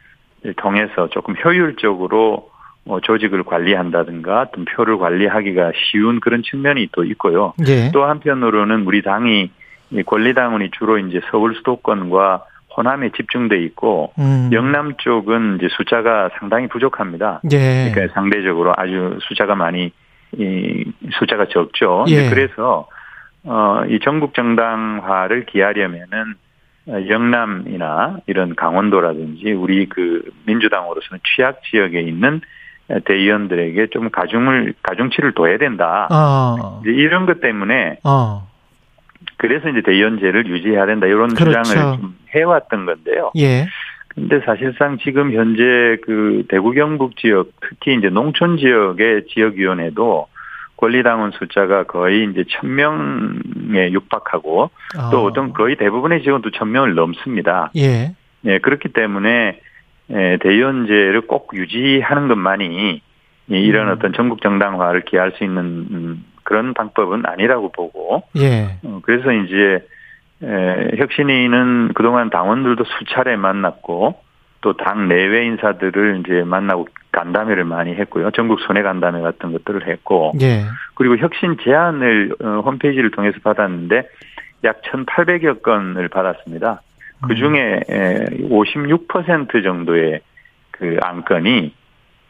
통해서 조금 효율적으로 뭐 조직을 관리한다든가 어떤 표를 관리하기가 쉬운 그런 측면이 또 있고요. 예. 또 한편으로는 우리 당이 권리당원이 주로 이제 서울 수도권과 호남에 집중돼 있고 음. 영남 쪽은 이제 숫자가 상당히 부족합니다. 예. 그러니까 상대적으로 아주 숫자가 많이 이 숫자가 적죠. 예. 그래서 어이 전국 정당화를 기하려면은 영남이나 이런 강원도라든지 우리 그 민주당으로서는 취약 지역에 있는 대의원들에게 좀 가중을 가중치를 둬야 된다. 아. 이제 이런 것 때문에 아. 그래서 이제 대의원제를 유지해야 된다 이런 그렇죠. 주장을 좀 해왔던 건데요. 예. 근데 사실상 지금 현재 그 대구 경북 지역 특히 이제 농촌 지역의 지역위원회도 권리당원 숫자가 거의 이제 천 명에 육박하고 아. 또 어떤 거의 대부분의 지역은 천 명을 넘습니다. 예. 예 그렇기 때문에 예, 대의원제를 꼭 유지하는 것만이 이런 음. 어떤 전국 정당화를 기할 수 있는 음, 그런 방법은 아니라고 보고. 예. 어, 그래서 이제 에, 혁신위는 그동안 당원들도 수차례 만났고 또 당 내외 인사들을 이제 만나고 간담회를 많이 했고요. 전국 손해 간담회 같은 것들을 했고. 예. 그리고 혁신 제안을 어, 홈페이지를 통해서 받았는데 약 1,800여 건을 받았습니다. 그 중에 56% 정도의 그 안건이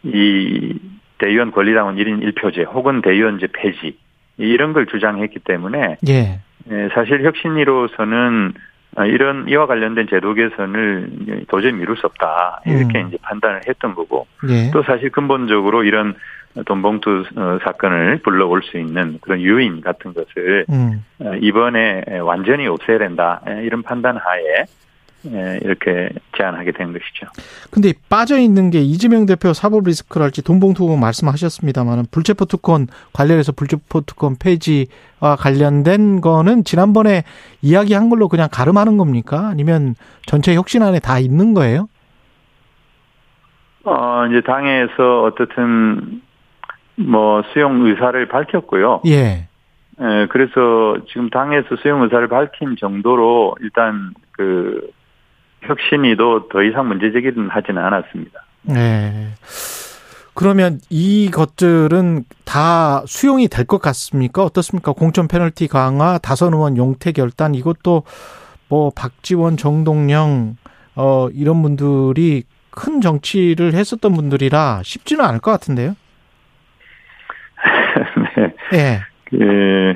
이 대의원 권리당원 1인 1표제 혹은 대의원제 폐지 이런 걸 주장했기 때문에 예. 사실 혁신위로서는 이런 이와 관련된 제도 개선을 도저히 미룰 수 없다 이렇게 음. 이제 판단을 했던 거고 예. 또 사실 근본적으로 이런 돈봉투 어, 사건을 불러올 수 있는 그런 유인 같은 것을 음. 어, 이번에 완전히 없애야 된다 이런 판단 하에 이렇게 제안하게 된 것이죠. 근데 빠져 있는 게 이재명 대표 사법 리스크랄지 돈봉투 말씀하셨습니다만은 불체포 특권 관련해서 불체포 특권 폐지와 관련된 거는 지난번에 이야기한 걸로 그냥 가름하는 겁니까? 아니면 전체 혁신 안에 다 있는 거예요? 어, 이제 당에서 어떻든 뭐 수용 의사를 밝혔고요. 예. 예, 그래서 지금 당에서 수용 의사를 밝힌 정도로 일단 그 혁신이도 더 이상 문제 제기는 하지는 않았습니다. 네. 그러면 이것들은 다 수용이 될 것 같습니까? 어떻습니까? 공천 페널티 강화, 다선 의원 용퇴 결단 이것도 뭐 박지원, 정동영 어 이런 분들이 큰 정치를 했었던 분들이라 쉽지는 않을 것 같은데요. 네. 네. [laughs] 그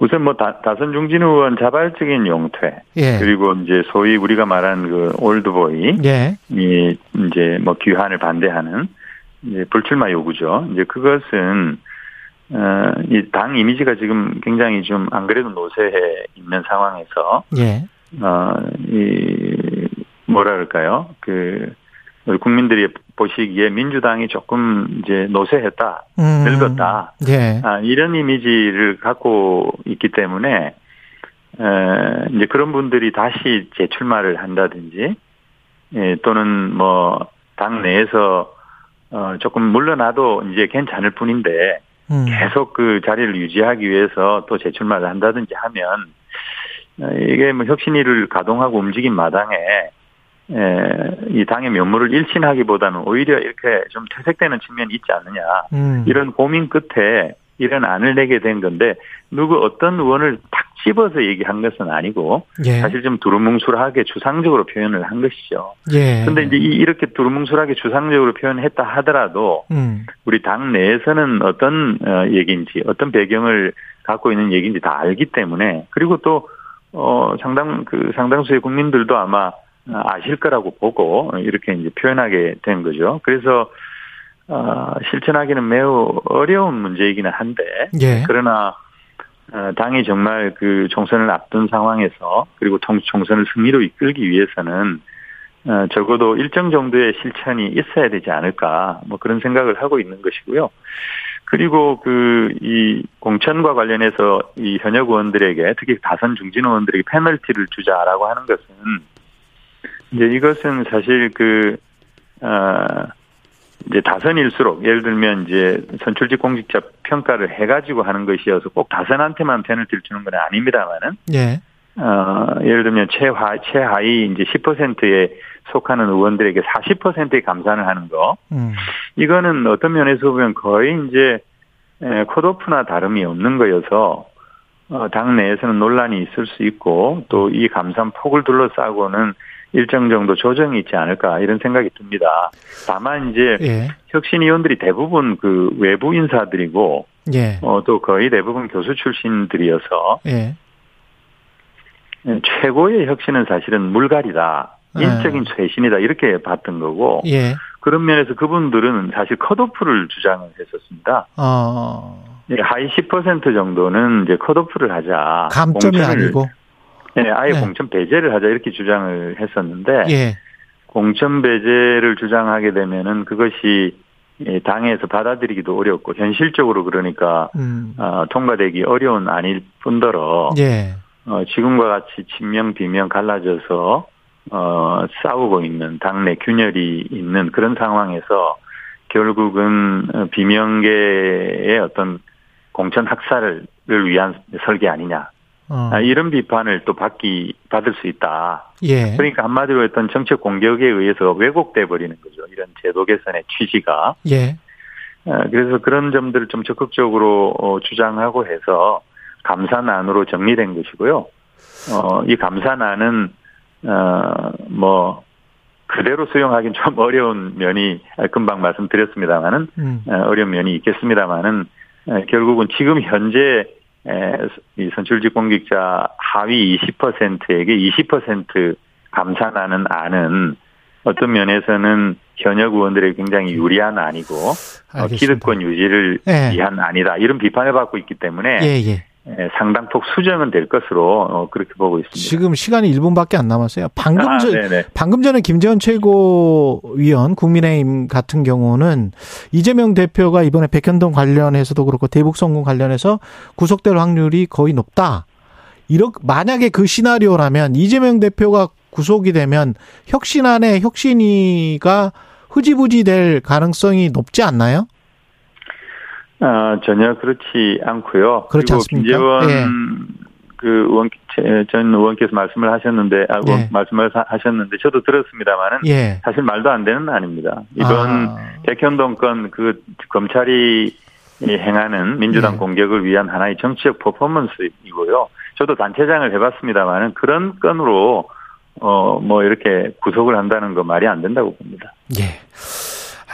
우선 뭐 다, 선 중진 의원 자발적인 용퇴 예. 그리고 이제 소위 우리가 말하는 그 올드보이 예. 이 이제 뭐 귀환을 반대하는 이제 불출마 요구죠. 이제 그것은 어 이 당 이미지가 지금 굉장히 좀 안 그래도 노쇠해 있는 상황에서 예. 어 이 뭐라 그럴까요? 그 우리 국민들이 보시기에 민주당이 조금 이제 노쇠했다, 음. 늙었다, 예. 아, 이런 이미지를 갖고 있기 때문에 에, 이제 그런 분들이 다시 재출마를 한다든지 예, 또는 뭐 당 내에서 어, 조금 물러나도 이제 괜찮을 뿐인데 음. 계속 그 자리를 유지하기 위해서 또 재출마를 한다든지 하면 어, 이게 뭐 혁신위를 가동하고 움직인 마당에 에, 이 당의 면모를 일신하기보다는 오히려 이렇게 좀 퇴색되는 측면이 있지 않느냐 음. 이런 고민 끝에 이런 안을 내게 된 건데 누구 어떤 의원을 탁 집어서 얘기한 것은 아니고 예. 사실 좀 두루뭉술하게 주상적으로 표현을 한 것이죠. 예. 근데 이제 이렇게 두루뭉술하게 주상적으로 표현했다 하더라도 음. 우리 당 내에서는 어떤 어, 얘기인지 어떤 배경을 갖고 있는 얘기인지 다 알기 때문에 그리고 또 어, 상당, 그 상당수의 국민들도 아마 아실 거라고 보고 이렇게 이제 표현하게 된 거죠. 그래서 어, 실천하기는 매우 어려운 문제이기는 한데 예. 그러나 어, 당이 정말 그 총선을 앞둔 상황에서 그리고 총선을 승리로 이끌기 위해서는 어, 적어도 일정 정도의 실천이 있어야 되지 않을까 뭐 그런 생각을 하고 있는 것이고요. 그리고 그 이 공천과 관련해서 이 현역 의원들에게 특히 다선 중진 의원들에게 페널티를 주자라고 하는 것은 이제 이것은 사실 그, 어, 이제 다선일수록 예를 들면 이제 선출직 공직자 평가를 해가지고 하는 것이어서 꼭 다선한테만 편을 들주는 건 아닙니다만은 예. 어, 예를 들면 최하 최하위 이제 10%에 속하는 의원들에게 40%의 감산을 하는 거 음. 이거는 어떤 면에서 보면 거의 이제 컷오프나 다름이 없는 거여서 어, 당 내에서는 논란이 있을 수 있고 또 이 감산 폭을 둘러싸고는 일정 정도 조정이 있지 않을까 이런 생각이 듭니다. 다만 이제 예. 혁신위원들이 대부분 그 외부 인사들이고 예. 어, 또 거의 대부분 교수 출신들이어서 예. 최고의 혁신은 사실은 물갈이다. 예. 인적인 쇄신이다. 이렇게 봤던 거고 예. 그런 면에서 그분들은 사실 컷오프를 주장을 했었습니다. 어. 하이 10% 정도는 이제 컷오프를 하자. 감점이 아니고. 네, 아예 네. 공천 배제를 하자 이렇게 주장을 했었는데 예. 공천 배제를 주장하게 되면은 그것이 당에서 받아들이기도 어렵고 현실적으로 그러니까 음. 어, 통과되기 어려운 아닐 뿐더러 예. 어, 지금과 같이 친명 비명 갈라져서 어, 싸우고 있는 당내 균열이 있는 그런 상황에서 결국은 비명계의 어떤 공천 학살을 위한 설계 아니냐. 어. 아, 이런 비판을 또 받기 받을 수 있다. 예. 그러니까 한마디로 했던 정책 공격에 의해서 왜곡돼 버리는 거죠. 이런 제도 개선의 취지가. 예. 아, 그래서 그런 점들을 좀 적극적으로 어, 주장하고 해서 감사안으로 정리된 것이고요. 어, 이 감사안은 어 뭐 그대로 수용하기는 좀 [laughs] 어려운 면이 금방 말씀드렸습니다만은 음. 어, 어려운 면이 있겠습니다만은 결국은 지금 현재 이 선출직 공직자 하위 20%에게 20% 감산하는 안은 어떤 면에서는 현역 의원들에게 굉장히 유리한 안이고 어, 기득권 유지를 예. 위한 안이다 이런 비판을 받고 있기 때문에 예, 예. 상당폭 수정은 될 것으로 어, 그렇게 보고 있습니다. 지금 시간이 1분밖에 안 남았어요. 방금 아, 전 방금 전에 김재원 최고위원 국민의힘 같은 경우는 이재명 대표가 이번에 백현동 관련해서도 그렇고 대북 성공 관련해서 구속될 확률이 거의 높다. 이렇게 만약에 그 시나리오라면 이재명 대표가 구속이 되면 혁신 안에 혁신위가 흐지부지 될 가능성이 높지 않나요? 아, 전혀 그렇지 않고요. 그렇지 않습니까? 김재원 예. 그 의원 전 의원께서 말씀을 하셨는데 아, 예. 말씀을 하셨는데 저도 들었습니다만은 예. 사실 말도 안 되는 아닙니다. 이번 아. 백현동 건 그 검찰이 행하는 민주당 예. 공격을 위한 하나의 정치적 퍼포먼스이고요. 저도 단체장을 해봤습니다만은 그런 건으로 어 뭐 이렇게 구속을 한다는 거 말이 안 된다고 봅니다. 예.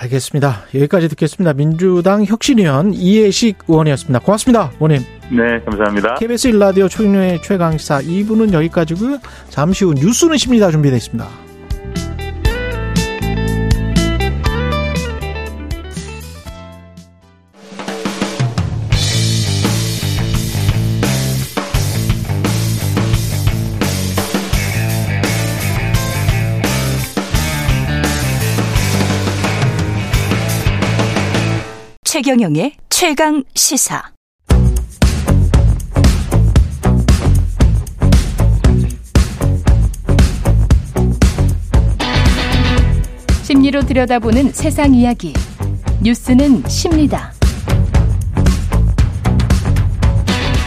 알겠습니다. 여기까지 듣겠습니다. 민주당 혁신위원 이해식 의원이었습니다. 고맙습니다. 의원님. 네, 감사합니다. KBS 일라디오 초인의 최강시사 2부는 여기까지고요. 잠시 후 뉴스는 십니다. 준비되어 있습니다. 최경영의 최강 시사. 심리로 들여다보는 세상 이야기. 뉴스는 십니다.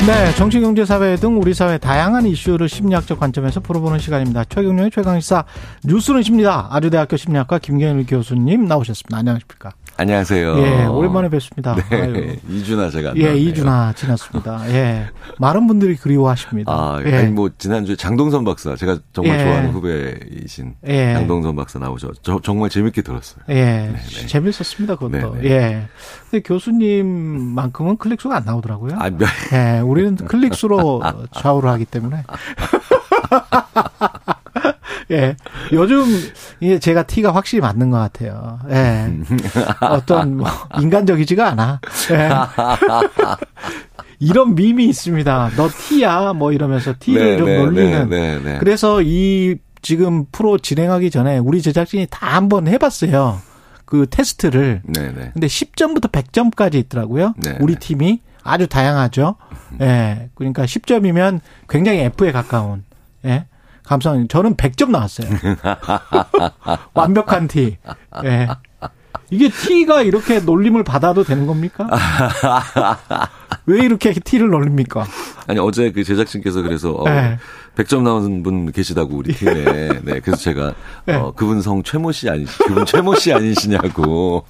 네, 정치, 경제, 사회 등 우리 사회 다양한 이슈를 심리학적 관점에서 풀어보는 시간입니다. 최경영의 최강시사 뉴스는 십니다. 아주대학교 심리학과 김경일 교수님 나오셨습니다. 안녕하십니까? 안녕하세요. 예, 오랜만에 뵙습니다. 네, 이준하 제가. 예, 이준하 지났습니다. 예. 많은 분들이 그리워하십니다. 아, 예. 아니 뭐 지난주에 장동선 박사 제가 정말 예. 좋아하는 후배이신 예. 장동선 박사 나오죠. 저, 정말 재밌게 들었어요. 예. 네네. 네. 재밌었습니다, 그것도. 네네. 예. 근데 교수님만큼은 클릭수가 안 나오더라고요. 아, 네. 예. 우리는 클릭수로 좌우를 하기 때문에. [laughs] 예. 요즘 이게 제가 티가 확실히 맞는 것 같아요. 예. [laughs] 어떤 뭐 인간적이지가 않아. 예. [laughs] 이런 밈이 있습니다. 너 티야 뭐 이러면서 티를 네, 좀 네, 놀리는. 네, 네, 네, 그래서 이 지금 프로 진행하기 전에 우리 제작진이 다 한번 해봤어요. 그 테스트를. 네네. 근데 10점부터 100점까지 있더라고요. 네네. 우리 팀이 아주 다양하죠. 예. 네. 그러니까 10점이면 굉장히 F에 가까운. 예. 감사합니다. 저는 100점 나왔어요. [laughs] 완벽한 티. 예. 이게 T가 이렇게 놀림을 받아도 되는 겁니까? [laughs] 왜 이렇게 T를 놀립니까? 아니 어제 그 제작진께서 그래서 어, 네. 100점 나온 분 계시다고 우리 팀에 네 그래서 제가 네. 어, 그분 성 최모 씨 아니 그분 최모 씨 아니시냐고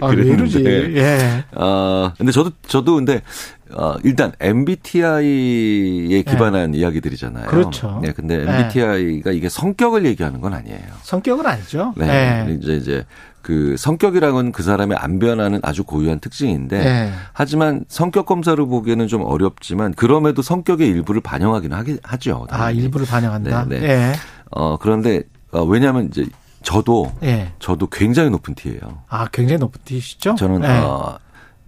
아, 왜 이러지? 예. 아 근데 저도 저도 근데 어, 일단 MBTI에 기반한 네. 이야기들이잖아요. 그렇죠. 네, 근데 MBTI가 네. 이게 성격을 얘기하는 건 아니에요. 성격은 아니죠. 네. 네. 이제 이제 그 성격이랑은 그 사람의 안 변하는 아주 고유한 특징인데 네. 하지만 성격 검사를 보기에는 좀 어렵지만 그럼에도 성격의 일부를 반영하기는 하기, 하죠. 당연히. 아 일부를 반영한다. 네. 네. 네. 어 그런데 어, 왜냐하면 이제 저도 네. 저도 굉장히 높은 티예요. 아 굉장히 높은 티시죠? 저는 네. 어,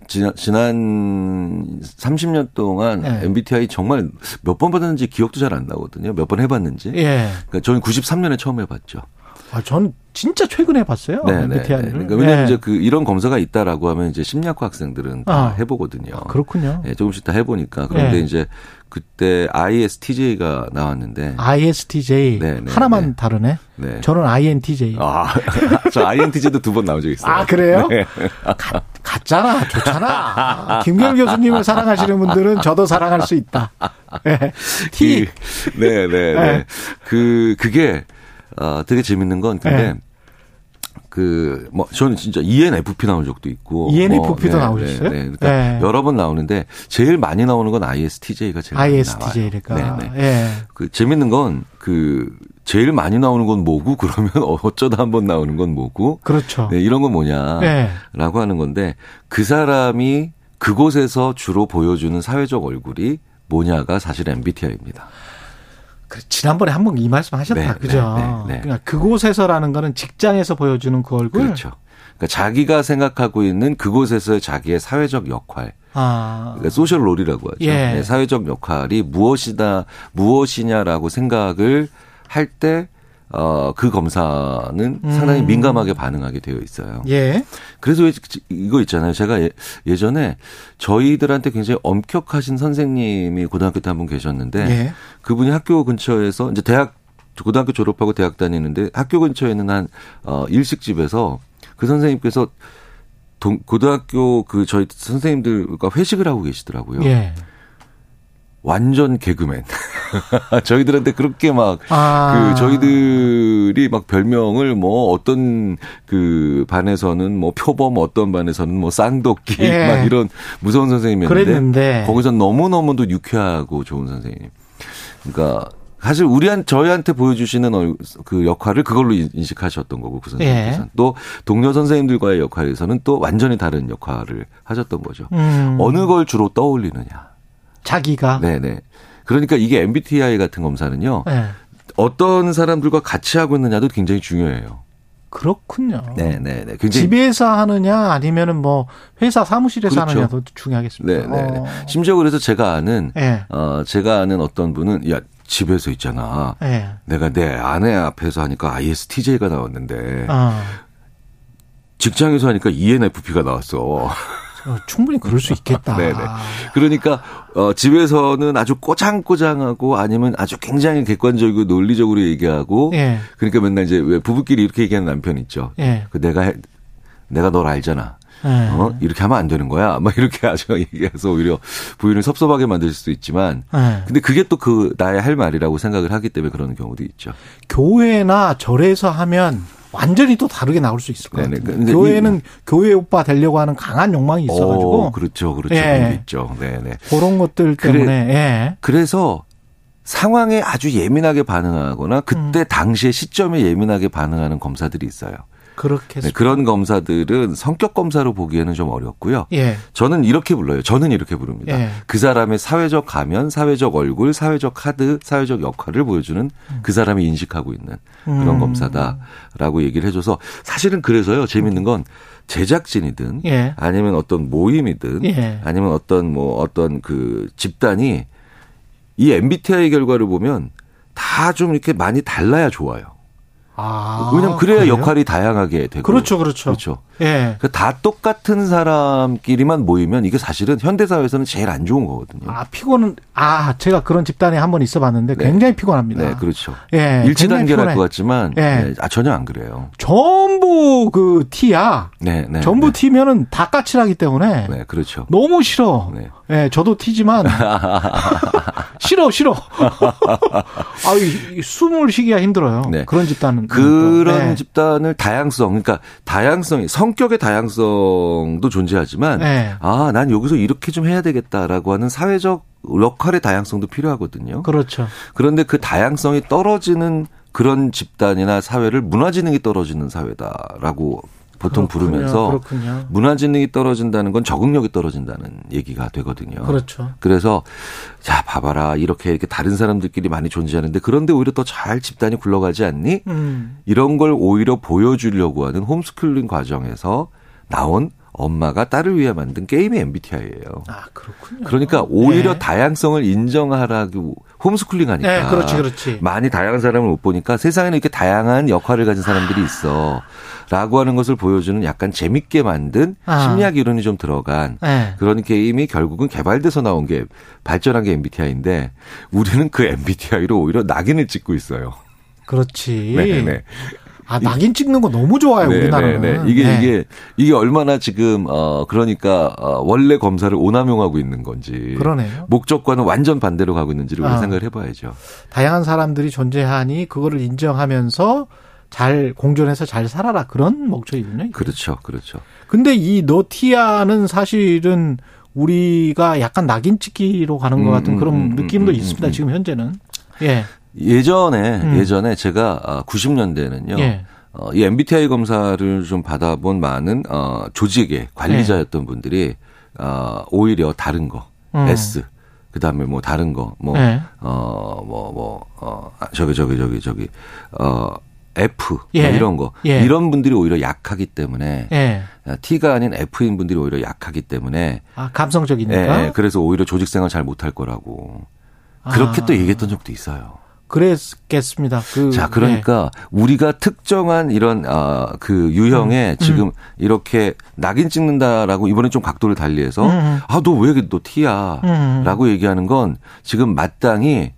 지난, 지난 30년 동안 네. MBTI 정말 몇 번 받았는지 기억도 잘 안 나거든요. 몇 번 해봤는지. 예. 그러니까 저는 93년에 처음 해봤죠. 아, 전 진짜 최근에 봤어요. 네, MBTI를. 네, 그러니까 왜냐면 네. 이제 그 이런 검사가 있다라고 하면 이제 심리학과 학생들은 다 아, 해보거든요. 그렇군요. 네, 조금씩 다 해보니까 그런데 네. 이제 그때 ISTJ가 나왔는데 ISTJ 네, 네, 하나만 네. 다르네. 네. 저는 INTJ. 아, [laughs] 저 INTJ도 두 번 나온 적 있어요. 아 그래요? 네. 가, 같잖아, 좋잖아. 김경 교수님을 사랑하시는 분들은 저도 사랑할 수 있다. 네. T. 그, 네, 네, 네. 그 그게 어, 되게 재밌는 건 근데 네. 그, 뭐, 저는 진짜 ENFP 나온 적도 있고. ENFP도 뭐, 네, 나오셨어요? 네, 네. 그러니까 네. 여러 번 나오는데 제일 많이 나오는 건 ISTJ가 제일 ISTJ니까. 많이 나와요. 네, 네. 예. 그 재밌는 건 그 제일 많이 나오는 건 뭐고 [laughs] 그러면 어쩌다 한 번 나오는 건 뭐고. 그렇죠. 네, 이런 건 뭐냐라고 네. 하는 건데 그 사람이 그곳에서 주로 보여주는 사회적 얼굴이 뭐냐가 사실 MBTI입니다. 그 지난번에 한 번 이 말씀 하셨다. 네, 그죠? 네, 네, 네, 그러니까 그곳에서라는 거는 직장에서 보여주는 그 얼굴. 그렇죠. 그러니까 자기가 생각하고 있는 그곳에서의 자기의 사회적 역할. 아. 그러니까 소셜 롤이라고 하죠. 예. 네, 사회적 역할이 무엇이다, 무엇이냐라고 생각을 할 때 어, 그 검사는 음. 상당히 민감하게 반응하게 되어 있어요. 예. 그래서 이거 있잖아요. 제가 예, 전에 저희들한테 굉장히 엄격하신 선생님이 고등학교 때 한 분 계셨는데 예. 그분이 학교 근처에서 이제 대학 고등학교 졸업하고 대학 다니는데 학교 근처에 있는 한 어, 일식집에서 그 선생님께서 동, 고등학교 그 저희 선생님들과 회식을 하고 계시더라고요. 예. 완전 개그맨. [laughs] 저희들한테 그렇게 막, 아. 그, 저희들이 막 별명을 뭐 어떤 그 반에서는 뭐 표범 어떤 반에서는 뭐 쌍도끼 예. [laughs] 막 이런 무서운 선생님이었는데. 그랬는데. 거기서 너무 너무도 유쾌하고 좋은 선생님. 그러니까 사실 우리한 저희한테 보여주시는 그 역할을 그걸로 인식하셨던 거고 그 선생님께서 예. 또 동료 선생님들과의 역할에서는 또 완전히 다른 역할을 하셨던 거죠. 음. 어느 걸 주로 떠올리느냐. 자기가. 네네. 그러니까 이게 MBTI 같은 검사는요. 네. 어떤 사람들과 같이 하고 있느냐도 굉장히 중요해요. 그렇군요. 네 네네. 집에서 하느냐 아니면은 뭐 회사 사무실에서 그렇죠. 하느냐도 중요하겠습니다. 네 네. 어. 심지어 그래서 제가 아는 네. 어 제가 아는 어떤 분은 야 집에서 있잖아. 네. 내가 내 아내 앞에서 하니까 ISTJ가 나왔는데 어. 직장에서 하니까 ENFP가 나왔어. 어, 충분히 그럴 수 있겠다. [laughs] 네네. 그러니까 어, 집에서는 아주 꼬장꼬장하고 아니면 아주 굉장히 객관적이고 논리적으로 얘기하고 예. 그러니까 맨날 이제 왜 부부끼리 이렇게 얘기하는 남편 있죠. 예. 그 내가 내가 널 알잖아. 예. 어? 이렇게 하면 안 되는 거야. 막 이렇게 [laughs] 아주 얘기해서 오히려 부인을 섭섭하게 만들 수도 있지만, 예. 근데 그게 또 그 나의 할 말이라고 생각을 하기 때문에 그러는 경우도 있죠. 교회나 절에서 하면 완전히 또 다르게 나올 수 있을 것 같아요. 교회는 이, 교회 오빠 되려고 하는 강한 욕망이 있어가지고. 오, 그렇죠, 그렇죠. 예. 있죠. 네네. 그런 것들 때문에. 그래, 예. 그래서 상황에 아주 예민하게 반응하거나 그때 음. 당시의 시점에 예민하게 반응하는 검사들이 있어요. 그렇게 네, 그런 검사들은 성격 검사로 보기에는 좀 어렵고요. 예. 저는 이렇게 불러요. 저는 이렇게 부릅니다. 예. 그 사람의 사회적 가면, 사회적 얼굴, 사회적 카드, 사회적 역할을 보여주는 음. 그 사람이 인식하고 있는 그런 음. 검사다라고 얘기를 해줘서 사실은 그래서요. 재밌는 건 제작진이든 예. 아니면 어떤 모임이든 예. 아니면 어떤 뭐 어떤 그 집단이 이 MBTI 결과를 보면 다 좀 이렇게 많이 달라야 좋아요. 아, 왜냐면 그래야 그래요? 역할이 다양하게 되고. 그렇죠, 그렇죠. 그렇죠. 예. 그다 똑같은 사람끼리만 모이면 이게 사실은 현대 사회에서는 제일 안 좋은 거거든요. 아 피곤은 아 제가 그런 집단에 한 번 있어봤는데 네. 굉장히 피곤합니다. 네, 그렇죠. 예, 일치단계랄 것 같지만 예. 네, 아 전혀 안 그래요. 전부 그 티야. 네, 네. 전부 네. 티면은 다 까칠하기 때문에. 네, 그렇죠. 너무 싫어. 네. 예, 저도 티지만 [laughs] 싫어 싫어. [laughs] 아, 숨을 쉬기가 힘들어요. 네. 그런 집단은 그런 네. 집단을 다양성, 그러니까 다양성이 성격의 다양성도 존재하지만 네. 아, 난 여기서 이렇게 좀 해야 되겠다라고 하는 사회적 역할의 다양성도 필요하거든요. 그렇죠. 그런데 그 다양성이 떨어지는 그런 집단이나 사회를 문화 지능이 떨어지는 사회다라고 보통 그렇군요. 부르면서 그렇군요. 문화지능이 떨어진다는 건 적응력이 떨어진다는 얘기가 되거든요. 그렇죠. 그래서 자 봐봐라 이렇게 이렇게 다른 사람들끼리 많이 존재하는데 그런데 오히려 더 잘 집단이 굴러가지 않니? 음. 이런 걸 오히려 보여주려고 하는 홈스쿨링 과정에서 나온 엄마가 딸을 위해 만든 게임이 MBTI예요. 아 그렇군요. 그러니까 오히려 네. 다양성을 인정하라고 홈스쿨링 하니까. 네, 그렇지, 그렇지. 많이 다양한 사람을 못 보니까 세상에는 이렇게 다양한 역할을 가진 사람들이 있어. 라고 하는 것을 보여주는 약간 재밌게 만든 아. 심리학 이론이 좀 들어간 네. 그런 게임이 결국은 개발돼서 나온 게 발전한 게 MBTI인데 우리는 그 MBTI로 오히려 낙인을 찍고 있어요. 그렇지. 네네. [laughs] 네. 아, 낙인 찍는 거 너무 좋아요, 네, 우리나라는. 네, 네. 이게, 네. 이게, 이게 얼마나 지금, 어, 그러니까, 어, 원래 검사를 오남용하고 있는 건지. 그러네요. 목적과는 완전 반대로 가고 있는지를 우리 아, 생각을 해봐야죠. 다양한 사람들이 존재하니 그거를 인정하면서 잘 공존해서 잘 살아라. 그런 목적이군요. 그렇죠, 그렇죠. 근데 이 노티아는 사실은 우리가 약간 낙인 찍기로 가는 것 같은 음, 그런 음, 음 느낌도 음, 음, 있습니다. 지금 현재는. 예. 예전에 음. 예전에 제가 90년대에는요. 아, 예. 어, 이 MBTI 검사를 좀 받아본 많은 어, 조직의 관리자였던 예. 분들이 어, 오히려 다른 거 음. S 그다음에 뭐 다른 거뭐 예. 어, 뭐, 뭐, 어, 아, 저기, 저기, 저기, 저기, 어, F 뭐 예. 이런 거 예. 이런 분들이 오히려 약하기 때문에 예. T가 아닌 F인 분들이 오히려 약하기 때문에 아 감성적이니까 예, 그래서 오히려 조직 생활 잘 못할 거라고 그렇게 아. 또 얘기했던 적도 있어요. 그랬겠습니다. 그, 자, 그러니까 네. 우리가 특정한 이런 아, 그 유형에 음, 지금 음. 이렇게 낙인 찍는다라고 이번에 좀 각도를 달리해서 음. 음. 아, 너 왜너 T야라고 음, 음. 얘기하는 건 지금 마땅히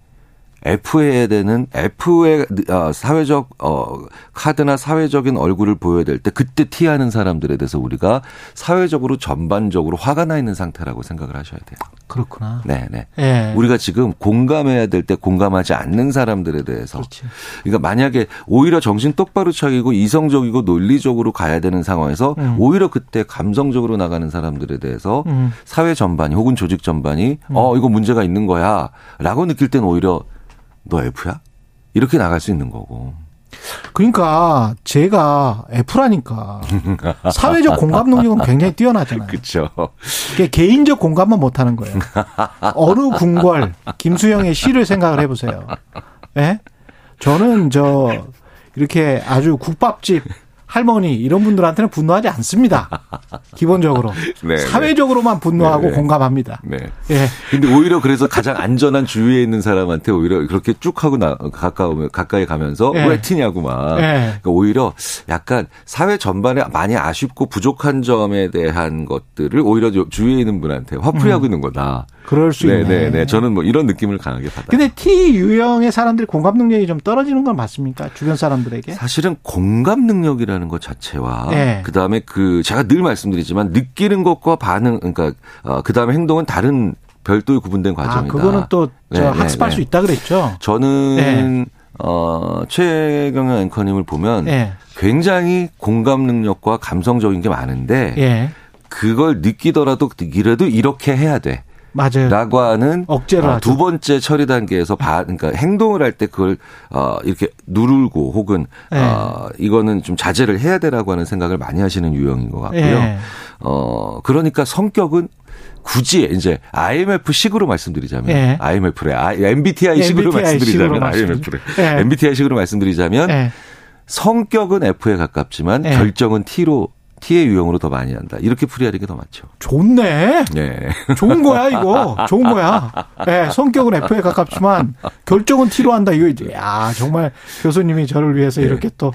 F해야 되는 F의 어, 사회적 어 카드나 사회적인 얼굴을 보여야 될 때 그때 티하는 사람들에 대해서 우리가 사회적으로 전반적으로 화가 나 있는 상태라고 생각을 하셔야 돼요. 그렇구나. 네, 네. 네. 우리가 지금 공감해야 될 때 공감하지 않는 사람들에 대해서 그렇지. 그러니까 만약에 오히려 정신 똑바로 차리고 이성적이고 논리적으로 가야 되는 상황에서 음. 오히려 그때 감성적으로 나가는 사람들에 대해서 음. 사회 전반이 혹은 조직 전반이 음. 어 이거 문제가 있는 거야라고 느낄 때는 오히려 너 F야? 이렇게 나갈 수 있는 거고. 그러니까 제가 F라니까 [laughs] 사회적 공감 능력은 굉장히 뛰어나잖아요. 그렇죠. 개인적 공감만 못 하는 거예요. 어느 궁궐 김수영의 시를 생각을 해 보세요. 예? 네? 저는 저 이렇게 아주 국밥집 할머니 이런 분들한테는 분노하지 않습니다. [laughs] 기본적으로 네, 네, 사회적으로만 분노하고 네, 네. 공감합니다. 네. 예. 근데 오히려 그래서 가장 안전한 주위에 있는 사람한테 오히려 그렇게 쭉 하고 나 가까우면 가까이 가면서 예. 왜 티냐고 막. 예. 그러니까 오히려 약간 사회 전반에 많이 아쉽고 부족한 점에 대한 것들을 오히려 주위에 있는 분한테 화풀이하고 음. 있는 거다. 그럴 수 네, 있네. 네, 네. 저는 뭐 이런 느낌을 강하게 받아요. 근데 T 유형의 사람들이 공감 능력이 좀 떨어지는 건 맞습니까? 주변 사람들에게? 사실은 공감 능력이라 는 것 자체와 네. 그다음에 그 제가 늘 말씀드리지만 느끼는 것과 반응 그러니까 어, 그다음에 행동은 다른 별도의 구분된 아, 과정이다. 아, 그거는 또 네, 네, 학습할 네, 수 있다 그랬죠. 저는 네. 어, 최경영 앵커님을 보면 네. 굉장히 공감 능력과 감성적인 게 많은데 그걸 느끼더라도 이래도 이렇게 해야 돼. 맞아요. 라고 하는 억제로 어, 두 번째 처리 단계에서 바, 그러니까 행동을 할 때 그걸 어 이렇게 누르고 혹은 네. 어 이거는 좀 자제를 해야 되라고 하는 생각을 많이 하시는 유형인 것 같고요. 네. 어 그러니까 성격은 굳이 이제 IMF 식으로 말씀드리자면 네. IMF래 MBTI 식으로 말씀드리자면 IMF래 네. MBTI 식으로 말씀드리자면 네. 성격은 F에 가깝지만 네. 결정은 T로 T의 유형으로 더 많이 한다. 이렇게 풀이하는 게더 맞죠. 좋네. 네. 좋은 거야, 이거. 좋은 거야. 네, 성격은 F에 가깝지만 결정은 T로 한다. 이거 이제, 야, 정말 교수님이 저를 위해서 네. 이렇게 또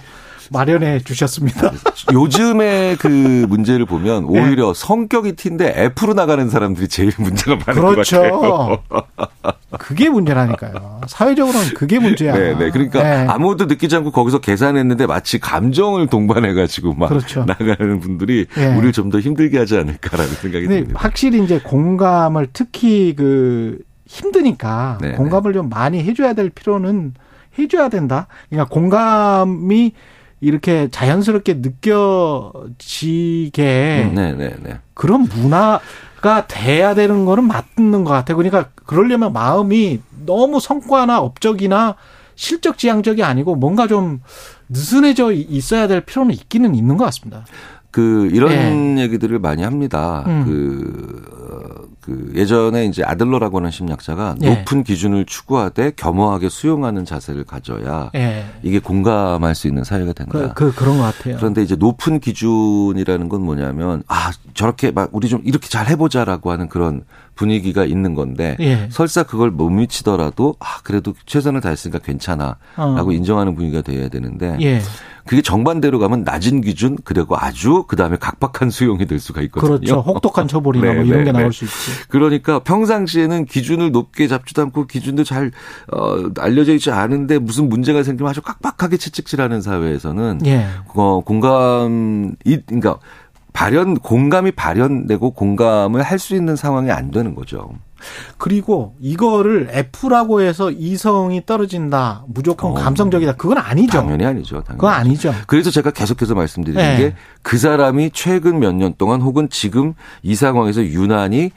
마련해 주셨습니다. [laughs] 요즘에 그 문제를 보면 오히려 네. 성격이 T인데 F로 나가는 사람들이 제일 문제가 많은 그렇죠. 것 같아요. 그게 문제라니까요. 사회적으로는 그게 문제야. 네, 네. 그러니까 네. 아무것도 느끼지 않고 거기서 계산했는데 마치 감정을 동반해가지고 막 그렇죠. 나가는 분들이 네. 우리를 좀 더 힘들게 하지 않을까라는 생각이 듭니다. 확실히 이제 공감을 특히 그 힘드니까 네, 네. 공감을 좀 많이 해줘야 될 필요는 해줘야 된다. 그러니까 공감이 이렇게 자연스럽게 느껴지게 음, 네, 네, 네. 그런 문화가 돼야 되는 거는 맞는 것 같아요. 그러니까 그러려면 마음이 너무 성과나 업적이나 실적 지향적이 아니고 뭔가 좀 느슨해져 있어야 될 필요는 있기는 있는 것 같습니다. 그 이런 네. 얘기들을 많이 합니다. 음. 그, 그 예전에 이제 아들러라고 하는 심리학자가 네. 높은 기준을 추구하되 겸허하게 수용하는 자세를 가져야 네. 이게 공감할 수 있는 사회가 된다. 그, 그 그 런 것 같아요. 그런데 이제 높은 기준이라는 건 뭐냐면 아 저렇게 막 우리 좀 이렇게 잘 해보자라고 하는 그런 분위기가 있는 건데 예. 설사 그걸 못 미치더라도 아 그래도 최선을 다했으니까 괜찮아라고 어. 인정하는 분위기가 돼야 되는데 예. 그게 정반대로 가면 낮은 기준 그리고 아주 그다음에 각박한 수용이 될 수가 있거든요. 그렇죠. 혹독한 처벌이나 [laughs] 네, 뭐 이런 네, 게 나올 네. 수 있지. 그러니까 평상시에는 기준을 높게 잡지도 않고 기준도 잘 어, 알려져 있지 않은데 무슨 문제가 생기면 아주 깍박하게 채찍질하는 사회에서는 예. 어, 공감 이 그러니까 발현 공감이 발현되고 공감을 할 수 있는 상황이 안 되는 거죠. 그리고 이거를 F라고 해서 이성이 떨어진다, 무조건 어, 감성적이다. 그건 아니죠. 당연히 아니죠. 당연히 그건 아니죠. 그래서 제가 계속해서 말씀드리는 네. 게그 사람이 최근 몇 년 동안 혹은 지금 이 상황에서 유난히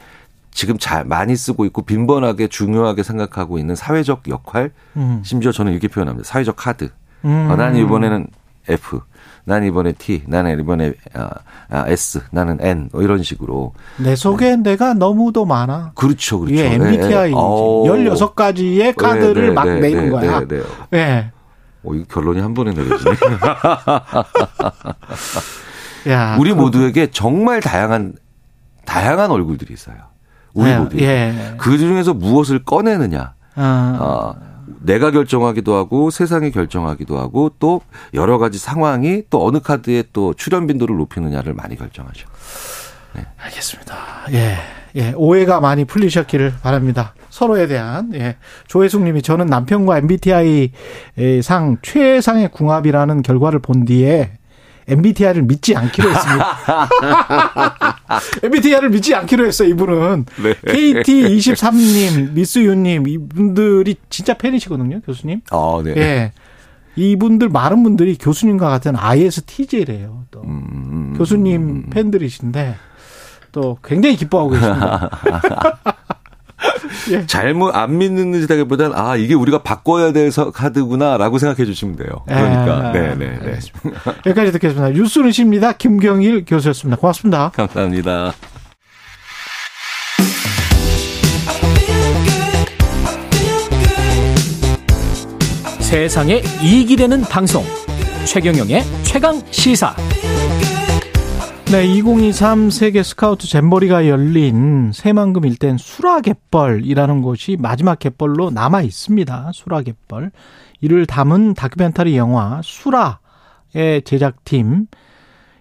지금 잘 많이 쓰고 있고 빈번하게 중요하게 생각하고 있는 사회적 역할, 음. 심지어 저는 이렇게 표현합니다. 사회적 카드. 음. 어, 난 이번에는 F. 난 이번에 T, 나는 이번에 아, 아, S, 나는 N 뭐 이런 식으로 내 속에 네. 내가 너무도 많아. 그렇죠, 그렇죠. 이게 MBTI 네. 16가지의 카드를 네, 네, 막 네, 내는 거야. 네, 네. 네. 오, 이거 결론이 한 번에 내려지네. [laughs] 야, 우리 모두에게 정말 다양한 다양한 얼굴들이 있어요. 우리 네, 모두. 예. 그 중에서 무엇을 꺼내느냐. 아. 어, 내가 결정하기도 하고 세상이 결정하기도 하고 또 여러 가지 상황이 또 어느 카드에 또 출연 빈도를 높이느냐를 많이 결정하죠. 네. 알겠습니다. 예. 예, 오해가 많이 풀리셨기를 바랍니다. 서로에 대한 예. 조혜숙 님이 저는 남편과 MBTI 상 최상의 궁합이라는 결과를 본 뒤에 MBTI를 믿지 않기로 했습니다. [laughs] MBTI를 믿지 않기로 했어요, 이분은. 네. KT23님, 미스유님, 이분들이 진짜 팬이시거든요, 교수님. 아, 네. 예. 이분들, 많은 분들이 교수님과 같은 ISTJ래요, 또. 음, 음, 음 교수님 음. 팬들이신데, 또 굉장히 기뻐하고 계십니다. [laughs] 예. 잘못 안 믿는다기보다는 아 이게 우리가 바꿔야 될 카드구나라고 생각해 주시면 돼요. 그러니까 네네 네, 네. 여기까지 듣겠습니다. 뉴스는 십니다. 김경일 교수였습니다. 고맙습니다. 감사합니다. 세상에 이익이 되는 방송 최경영의 최강 시사. 네, 2023 세계 스카우트 잼버리가 열린 새만금 일대는 수라갯벌이라는 곳이 마지막 갯벌로 남아 있습니다. 수라갯벌. 이를 담은 다큐멘터리 영화 수라의 제작팀.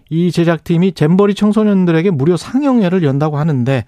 이 제작팀이 잼버리 청소년들에게 무료 상영회를 연다고 하는데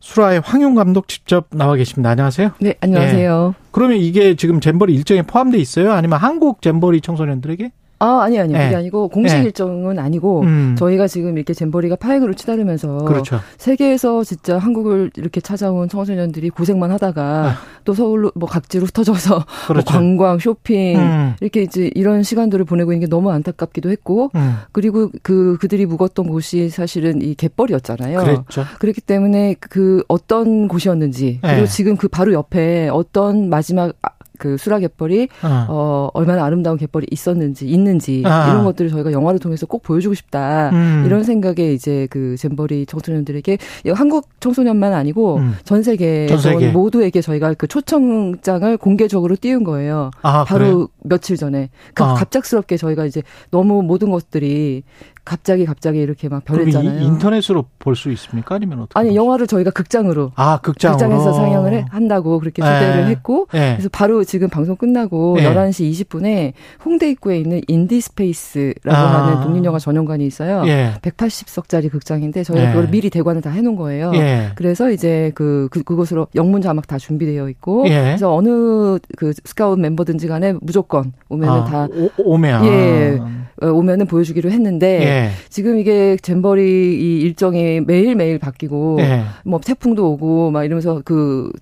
수라의 황용 감독 직접 나와 계십니다. 안녕하세요. 네, 안녕하세요. 네. 그러면 이게 지금 잼버리 일정에 포함돼 있어요? 아니면 한국 잼버리 청소년들에게? 아, 아니, 아니, 네. 그게 아니고, 공식 네. 일정은 아니고, 음. 저희가 지금 이렇게 잼버리가 파행으로 치달으면서, 그렇죠. 세계에서 진짜 한국을 이렇게 찾아온 청소년들이 고생만 하다가, 아. 또 서울로, 뭐 각지로 흩어져서, 뭐 그렇죠. 뭐 관광, 쇼핑, 음. 이렇게 이제 이런 시간들을 보내고 있는 게 너무 안타깝기도 했고, 음. 그리고 그, 그들이 묵었던 곳이 사실은 이 갯벌이었잖아요. 그렇죠. 그렇기 때문에 그 어떤 곳이었는지, 그리고 네. 지금 그 바로 옆에 어떤 마지막 그 수라 갯벌이 어. 어. 얼마나 아름다운 갯벌이 있었는지 있는지 아. 이런 것들을 저희가 영화를 통해서 꼭 보여주고 싶다 음. 이런 생각에 이제 그 잼버리 청소년들에게 한국 청소년만 아니고 음. 전 세계, 전 세계 모두에게 저희가 그 초청장을 공개적으로 띄운 거예요. 아, 바로 그래? 며칠 전에 그 아. 갑작스럽게 저희가 이제 너무 모든 것들이 갑자기 갑자기 이렇게 막 변했잖아요. 인터넷으로 볼 수 있습니까? 아니면 어떻게? 아니 영화를 저희가 극장으로 아 극장 극장에서 상영을 해, 한다고 그렇게 초대를 네. 했고 네. 그래서 바로 지금 방송 끝나고 네. 11시 20분에 홍대 입구에 있는 인디 스페이스라고 아. 하는 독립 영화 전용관이 있어요. 예. 180석짜리 극장인데 저희가 예. 그걸 미리 대관을 다 해놓은 거예요. 예. 그래서 이제 그, 그 그곳으로 영문 자막 다 준비되어 있고 예. 그래서 어느 그 스카웃 멤버든지 간에 무조건 오면은 아, 다 오, 면 예. 어, 오면은 보여주기로 했는데 예. 지금 이게 잼버리 이 일정이 매일 매일 바뀌고 예. 뭐 태풍도 오고 막 이러면서 그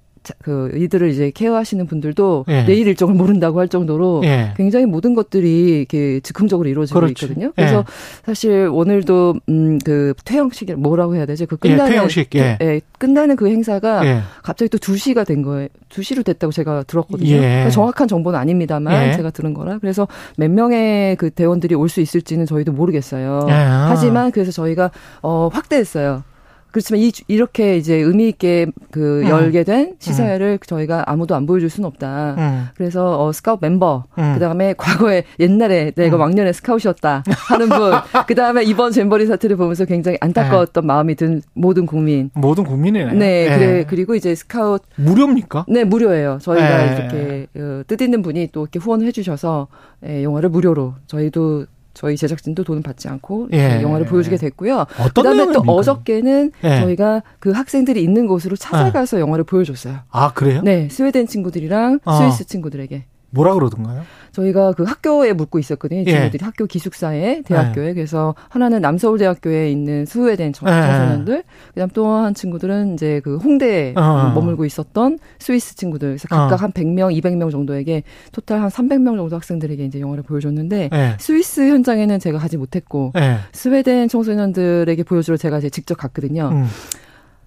그 이들을 이제 케어하시는 분들도 예. 내일 일정을 모른다고 할 정도로 예. 굉장히 모든 것들이 이렇게 즉흥적으로 이루어지고 그렇지. 있거든요. 그래서 예. 사실 오늘도 음그 퇴영식 이 뭐라고 해야 되죠? 그 예, 끝나는 퇴영식 예. 예. 끝나는 그 행사가 예. 갑자기 또 2시가 된 거예요. 2시로 됐다고 제가 들었거든요. 그러니까 정확한 정보는 아닙니다만 제가 들은 거라. 그래서 몇 명의 그 대원들이 올 수 있을지는 저희도 모르겠어요. 하지만 그래서 저희가 어 확대했어요. 그렇지만 이, 이렇게 이제 의미 있게 그 음. 열게 된 시사회를 음. 저희가 아무도 안 보여줄 수는 없다. 음. 그래서 어, 스카웃 멤버, 음. 그 다음에 과거에 옛날에 내가 음. 왕년에 스카웃이었다 하는 분, [laughs] 그 다음에 이번 잼버리 사태를 보면서 굉장히 안타까웠던 네. 마음이 든 모든 국민. 모든 국민이네. 네, 네. 그래, 그리고 이제 스카웃 무료입니까? 네, 무료예요. 저희가 네. 이렇게 어, 뜻 있는 분이 또 이렇게 후원을 해주셔서 예, 영화를 무료로 저희도 저희 제작진도 돈을 받지 않고 예. 영화를 보여주게 됐고요. 그다음에 또 어저께는 예. 저희가 그 학생들이 있는 곳으로 찾아가서 아. 영화를 보여줬어요. 아 그래요? 네, 스웨덴 친구들이랑 아. 스위스 친구들에게. 뭐라 그러던가요? 저희가 그 학교에 묻고 있었거든요. 예. 친구들이 학교 기숙사에 대학교에 예. 그래서 하나는 남서울대학교에 있는 스웨덴 청, 예. 소년들 그다음 또 한 친구들은 이제 그 홍대에 어. 머물고 있었던 스위스 친구들. 그래서 각각 어. 한 100명, 200명 정도에게 토탈 한 300명 정도 학생들에게 이제 영화를 보여줬는데 예. 스위스 현장에는 제가 가지 못했고 예. 스웨덴 청소년들에게 보여주러 제가 이제 직접 갔거든요. 음.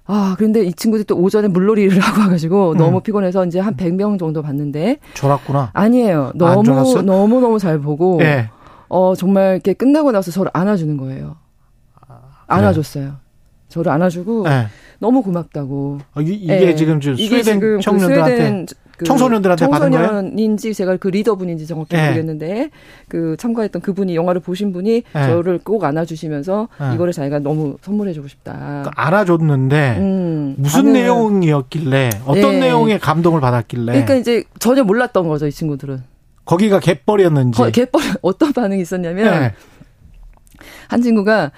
아, 그런데 이 친구들이 또 오전에 물놀이를 [laughs] 하고 와가지고 음. 너무 피곤해서 이제 한 100명 정도 봤는데. 졸았구나. 아니에요. 너무, 너무, 너무 잘 보고. 네. 어, 정말 이렇게 끝나고 나서 저를 안아주는 거예요. 아, 안아줬어요. 저를 안아주고. 네. 너무 고맙다고. 아, 이, 게 네. 지금 스웨덴 그 청년들한테. 그 스웨덴 그 청소년들한테 청소년인지 제가 그 리더분인지 정확히 네. 모르겠는데 그 참가했던 그분이 영화를 보신 분이 네. 저를 꼭 안아주시면서 네. 이거를 자기가 너무 선물해주고 싶다. 그러니까 안아줬는데 음, 무슨 내용이었길래 어떤 네. 내용에 감동을 받았길래? 그러니까 이제 전혀 몰랐던 거죠 이 친구들은. 거기가 갯벌이었는지. 갯벌 [laughs] 어떤 반응이 있었냐면 네. 한 친구가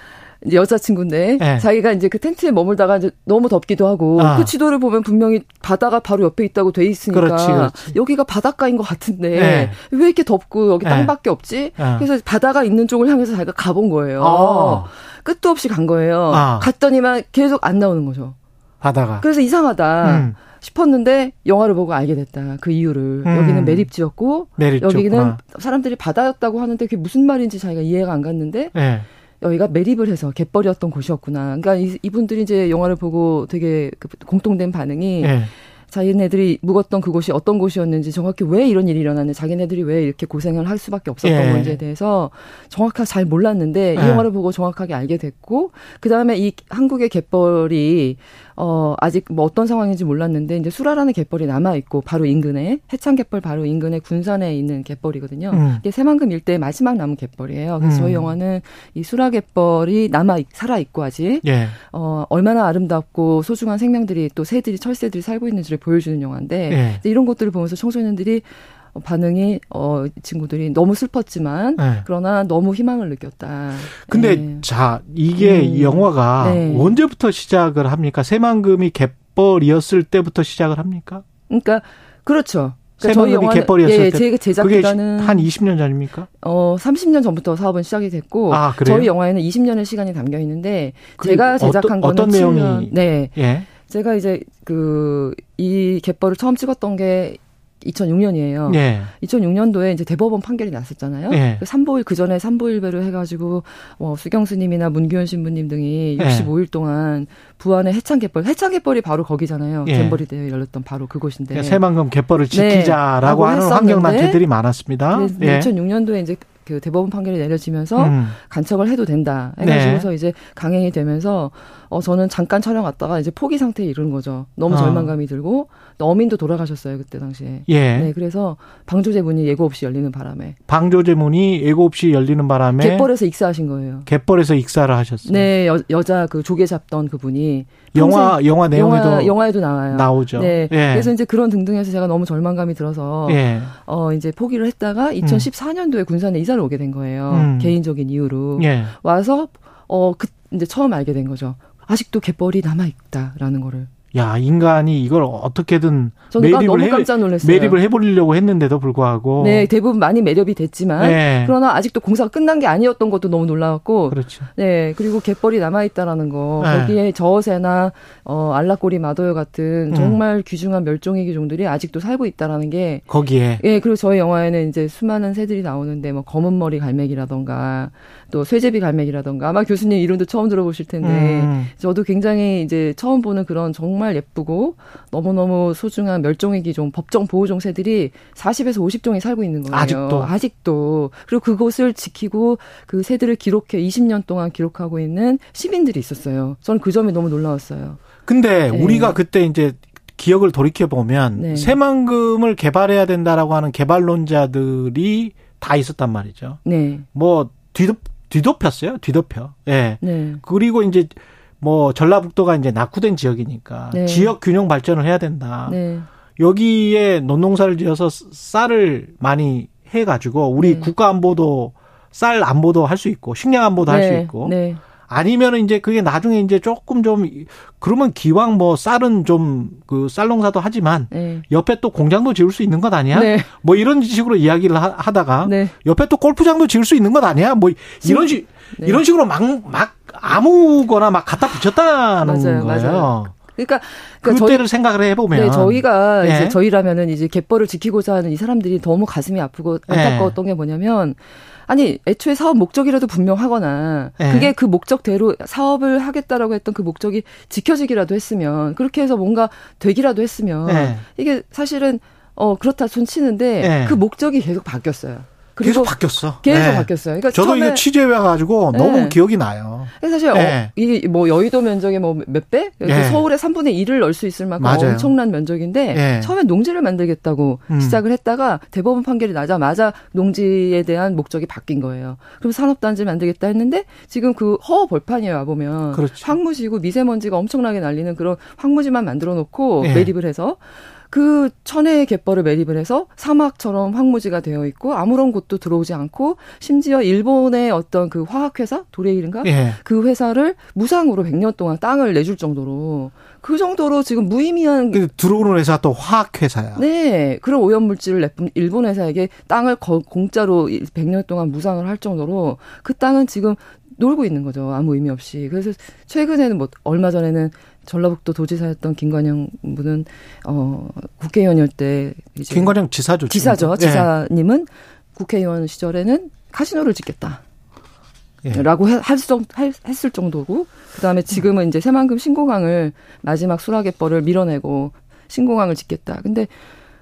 여자친구인데 네. 자기가 이제 그 텐트에 머물다가 이제 너무 덥기도 하고 아. 그 지도를 보면 분명히 바다가 바로 옆에 있다고 돼 있으니까 그렇지, 그렇지. 여기가 바닷가인 것 같은데 네. 왜 이렇게 덥고 여기 땅밖에 없지? 네. 그래서 바다가 있는 쪽을 향해서 자기가 가본 거예요. 아. 끝도 없이 간 거예요. 아. 갔더니만 계속 안 나오는 거죠. 바다가. 그래서 이상하다. 음. 싶었는데 영화를 보고 알게 됐다. 그 이유를. 음. 여기는 매립지였고 매립지였구나. 여기는 사람들이 바다였다고 하는데 그게 무슨 말인지 자기가 이해가 안 갔는데 네. 여기가 매립을 해서 갯벌이었던 곳이었구나. 그러니까 이, 분들이 이제 영화를 보고 되게 그 공통된 반응이 네. 자기네들이 묵었던 그곳이 어떤 곳이었는지 정확히 왜 이런 일이 일어났는지 자기네들이 왜 이렇게 고생을 할 수밖에 없었던 예. 건지에 대해서 정확하게 잘 몰랐는데 이 예. 영화를 보고 정확하게 알게 됐고 그다음에 이 한국의 갯벌이 어, 아직 뭐 어떤 상황인지 몰랐는데 이제 수라라는 갯벌이 남아 있고 바로 인근에 해창 갯벌 바로 인근에 군산에 있는 갯벌이거든요. 음. 이게 새만금 일대 마지막 남은 갯벌이에요. 그래서 음. 저희 영화는 이 수라 갯벌이 남아 살아 있고 아직 예. 어, 얼마나 아름답고 소중한 생명들이 또 새들이 철새들이 살고 있는지를 보여주는 영화인데 예. 이런 것들을 보면서 청소년들이 반응이 어 친구들이 너무 슬펐지만 네. 그러나 너무 희망을 느꼈다. 근데 네. 자 이게 음. 영화가 네. 언제부터 시작을 합니까? 새만금이 갯벌이었을 때부터 시작을 합니까? 그러니까 그렇죠. 그러니까 저희 영화 갯벌이었을 예, 때 제, 제작 기간은 한 20년 전입니까? 어, 30년 전부터 사업은 시작이 됐고 아, 저희 영화에는 20년의 시간이 담겨 있는데 제가 제작한 어떤, 거는 어떤 7년, 내용이 네. 예. 제가 이제 그 이 갯벌을 처음 찍었던 게 2006년이에요. 예. 2006년도에 이제 대법원 판결이 났었잖아요. 예. 그 삼보일 그 전에 삼보일배로 해가지고 뭐 수경 스님이나 문규현 신부님 등이 65일 예. 동안 부안의 해창 갯벌, 해창 갯벌이 바로 거기잖아요. 예. 갯벌이 대회 열렸던 바로 그곳인데. 새만금 갯벌을 네. 지키자라고 네. 하는 환경 단체들이 많았습니다. 네. 2006년도에 이제 그 대법원 판결이 내려지면서 음. 간척을 해도 된다 해가지고서 네. 이제 강행이 되면서 어 저는 잠깐 촬영 왔다가 이제 포기 상태에 이르는 거죠. 너무 어. 절망감이 들고 어민도 돌아가셨어요 그때 당시에. 예. 네, 그래서 방조제 문이 예고 없이 열리는 바람에. 방조제 문이 예고 없이 열리는 바람에. 갯벌에서 익사하신 거예요. 갯벌에서 익사를 하셨어요. 네, 여, 여자 그 조개 잡던 그분이. 영화 영화 내용에도 영화, 영화에도 나와요. 나오죠. 네. 예. 그래서 이제 그런 등등해서 제가 너무 절망감이 들어서 예. 어 이제 포기를 했다가 2014년도에 음. 군산에 이사를 오게 된 거예요. 음. 개인적인 이유로 예. 와서 어 그 이제 처음 알게 된 거죠. 아직도 갯벌이 남아 있다라는 거를. 야 인간이 이걸 어떻게든 매립을 해, 매립을 해보려고 했는데도 불구하고 네 대부분 많이 매립이 됐지만 네. 그러나 아직도 공사가 끝난 게 아니었던 것도 너무 놀라웠고 그렇죠. 네 그리고 갯벌이 남아 있다라는 거 네. 거기에 저어새나 어 알라꼬리 마도요 같은 음. 정말 음. 귀중한 멸종위 기 종들이 아직도 살고 있다라는 게 거기에 예 그리고 저희 영화에는 이제 수많은 새들이 나오는데 뭐 검은 머리 갈매기라던가 또 쇠제비 갈매기라던가 아마 교수님 이름도 처음 들어보실 텐데 음. 저도 굉장히 이제 처음 보는 그런 정말 정말 예쁘고 너무너무 소중한 멸종위 기종, 법정 보호종 새들이 40에서 50종이 살고 있는 거예요. 아직도. 아직도. 그리고 그곳을 지키고 그 새들을 기록해 20년 동안 기록하고 있는 시민들이 있었어요. 저는 그 점이 너무 놀라웠어요. 근데 네. 우리가 그때 이제 기억을 돌이켜 보면 네. 새만금을 개발해야 된다라고 하는 개발론자들이 다 있었단 말이죠. 네. 뭐 뒤덮 뒤덮였어요. 뒤덮여. 예. 네. 그리고 이제 뭐 전라북도가 이제 낙후된 지역이니까 네. 지역 균형 발전을 해야 된다. 네. 여기에 논농사를 지어서 쌀을 많이 해 가지고 우리 네. 국가 안보도 쌀 안보도 할 수 있고 식량 안보도 할수 네. 있고 네. 아니면은 이제 그게 나중에 이제 조금 좀 그러면 기왕 뭐 쌀은 좀 그 쌀농사도 하지만 네. 옆에 또 공장도 지을 수 있는 것 아니야? 네. 뭐 이런 식으로 이야기를 하, 다가 네. 옆에 또 골프장도 지을 수 있는 것 아니야? 뭐 이런 식 네. 이런 식으로 막막 아무거나 막 갖다 붙였다는 맞아요, 거예요. 맞아요. 그러니까, 그러니까 그때를 저희, 생각을 해보면 네, 저희가 예. 이제 저희라면은 이제 갯벌을 지키고자 하는 이 사람들이 너무 가슴이 아프고 안타까웠던 예. 게 뭐냐면 아니 애초에 사업 목적이라도 분명하거나 예. 그게 그 목적대로 사업을 하겠다라고 했던 그 목적이 지켜지기라도 했으면 그렇게 해서 뭔가 되기라도 했으면 예. 이게 사실은 어 그렇다 손 치는데 예. 그 목적이 계속 바뀌었어요. 계속 바뀌었어. 계속 네. 바뀌었어요. 그러니까 저도 이거 취재해 가지고 네. 너무 기억이 나요. 사실 어, 네. 어, 이게 뭐 여의도 면적의 뭐 몇 배? 네. 서울의 3분의 1을 넣을 수 있을 만큼 맞아요. 엄청난 면적인데 네. 처음에 농지를 만들겠다고 음. 시작을 했다가 대법원 판결이 나자마자 농지에 대한 목적이 바뀐 거예요. 그럼 산업단지 만들겠다 했는데 지금 그 허허 벌판이에요. 와 보면 그렇죠. 황무지고 미세먼지가 엄청나게 날리는 그런 황무지만 만들어 놓고 네. 매립을 해서 그 천혜의 갯벌을 매립을 해서 사막처럼 황무지가 되어 있고 아무런 곳도 들어오지 않고 심지어 일본의 어떤 그 화학회사 도레일인가 예. 그 회사를 무상으로 100년 동안 땅을 내줄 정도로 그 정도로 지금 무의미한 그 들어오는 회사 또 화학 회사야. 네, 그런 오염 물질을 내뿜 일본 회사에게 땅을 공짜로 100년 동안 무상을 할 정도로 그 땅은 지금 놀고 있는 거죠. 아무 의미 없이. 그래서 최근에는 뭐 얼마 전에는 전라북도 도지사였던 김관영 분은 어 국회의원일 때 이제 김관영 지사죠. 지사죠. 네. 지사님은 국회의원 시절에는 카지노를 짓겠다. 예. 라고 했을 정도고 그다음에 지금은 이제 새만금 신공항을 마지막 수락의벌을 밀어내고 신공항을 짓겠다. 근데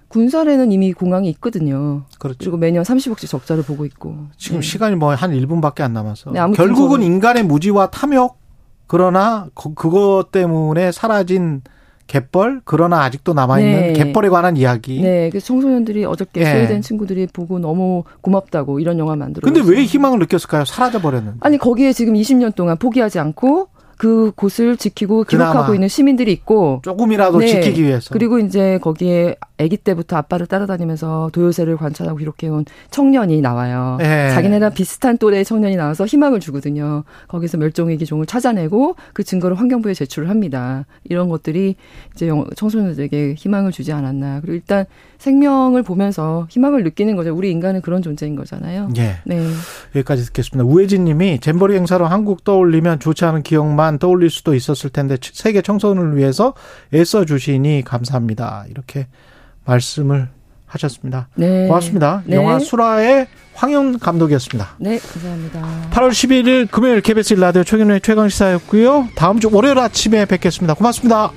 군산에는 이미 공항이 있거든요. 그렇죠. 그리고 매년 30억씩 적자를 보고 있고. 지금 네. 시간이 뭐 한 1분밖에 안 남아서. 네, 결국은 인간의 무지와 탐욕 그러나 그, 그것 때문에 사라진 갯벌 그러나 아직도 남아 있는 네. 갯벌에 관한 이야기. 네, 그래서 청소년들이 어저께 네. 소외된 친구들이 보고 너무 고맙다고 이런 영화 만들어. 근데 왜 희망을 느꼈을까요? 사라져 버렸는데. 아니 거기에 지금 20년 동안 포기하지 않고 그 곳을 지키고 기록하고 있는 시민들이 있고 조금이라도 네. 지키기 위해서 그리고 이제 거기에 아기 때부터 아빠를 따라다니면서 도요새를 관찰하고 기록해온 청년이 나와요. 네. 자기네랑 비슷한 또래의 청년이 나와서 희망을 주거든요. 거기서 멸종위 기 종을 찾아내고 그 증거를 환경부에 제출을 합니다. 이런 것들이 이제 청소년들에게 희망을 주지 않았나. 그리고 일단 생명을 보면서 희망을 느끼는 거죠. 우리 인간은 그런 존재인 거잖아요. 예. 네. 여기까지 듣겠습니다. 우혜진 님이 잼버리 행사로 한국 떠올리면 좋지 않은 기억만 떠올릴 수도 있었을 텐데 세계 청소년을 위해서 애써 주시니 감사합니다. 이렇게 말씀을 하셨습니다. 네. 고맙습니다. 네. 영화 수라의 황영 감독이었습니다. 네, 감사합니다. 8월 11일 금요일 KBS 라디오 최경련의 최강시사였고요. 다음 주 월요일 아침에 뵙겠습니다. 고맙습니다.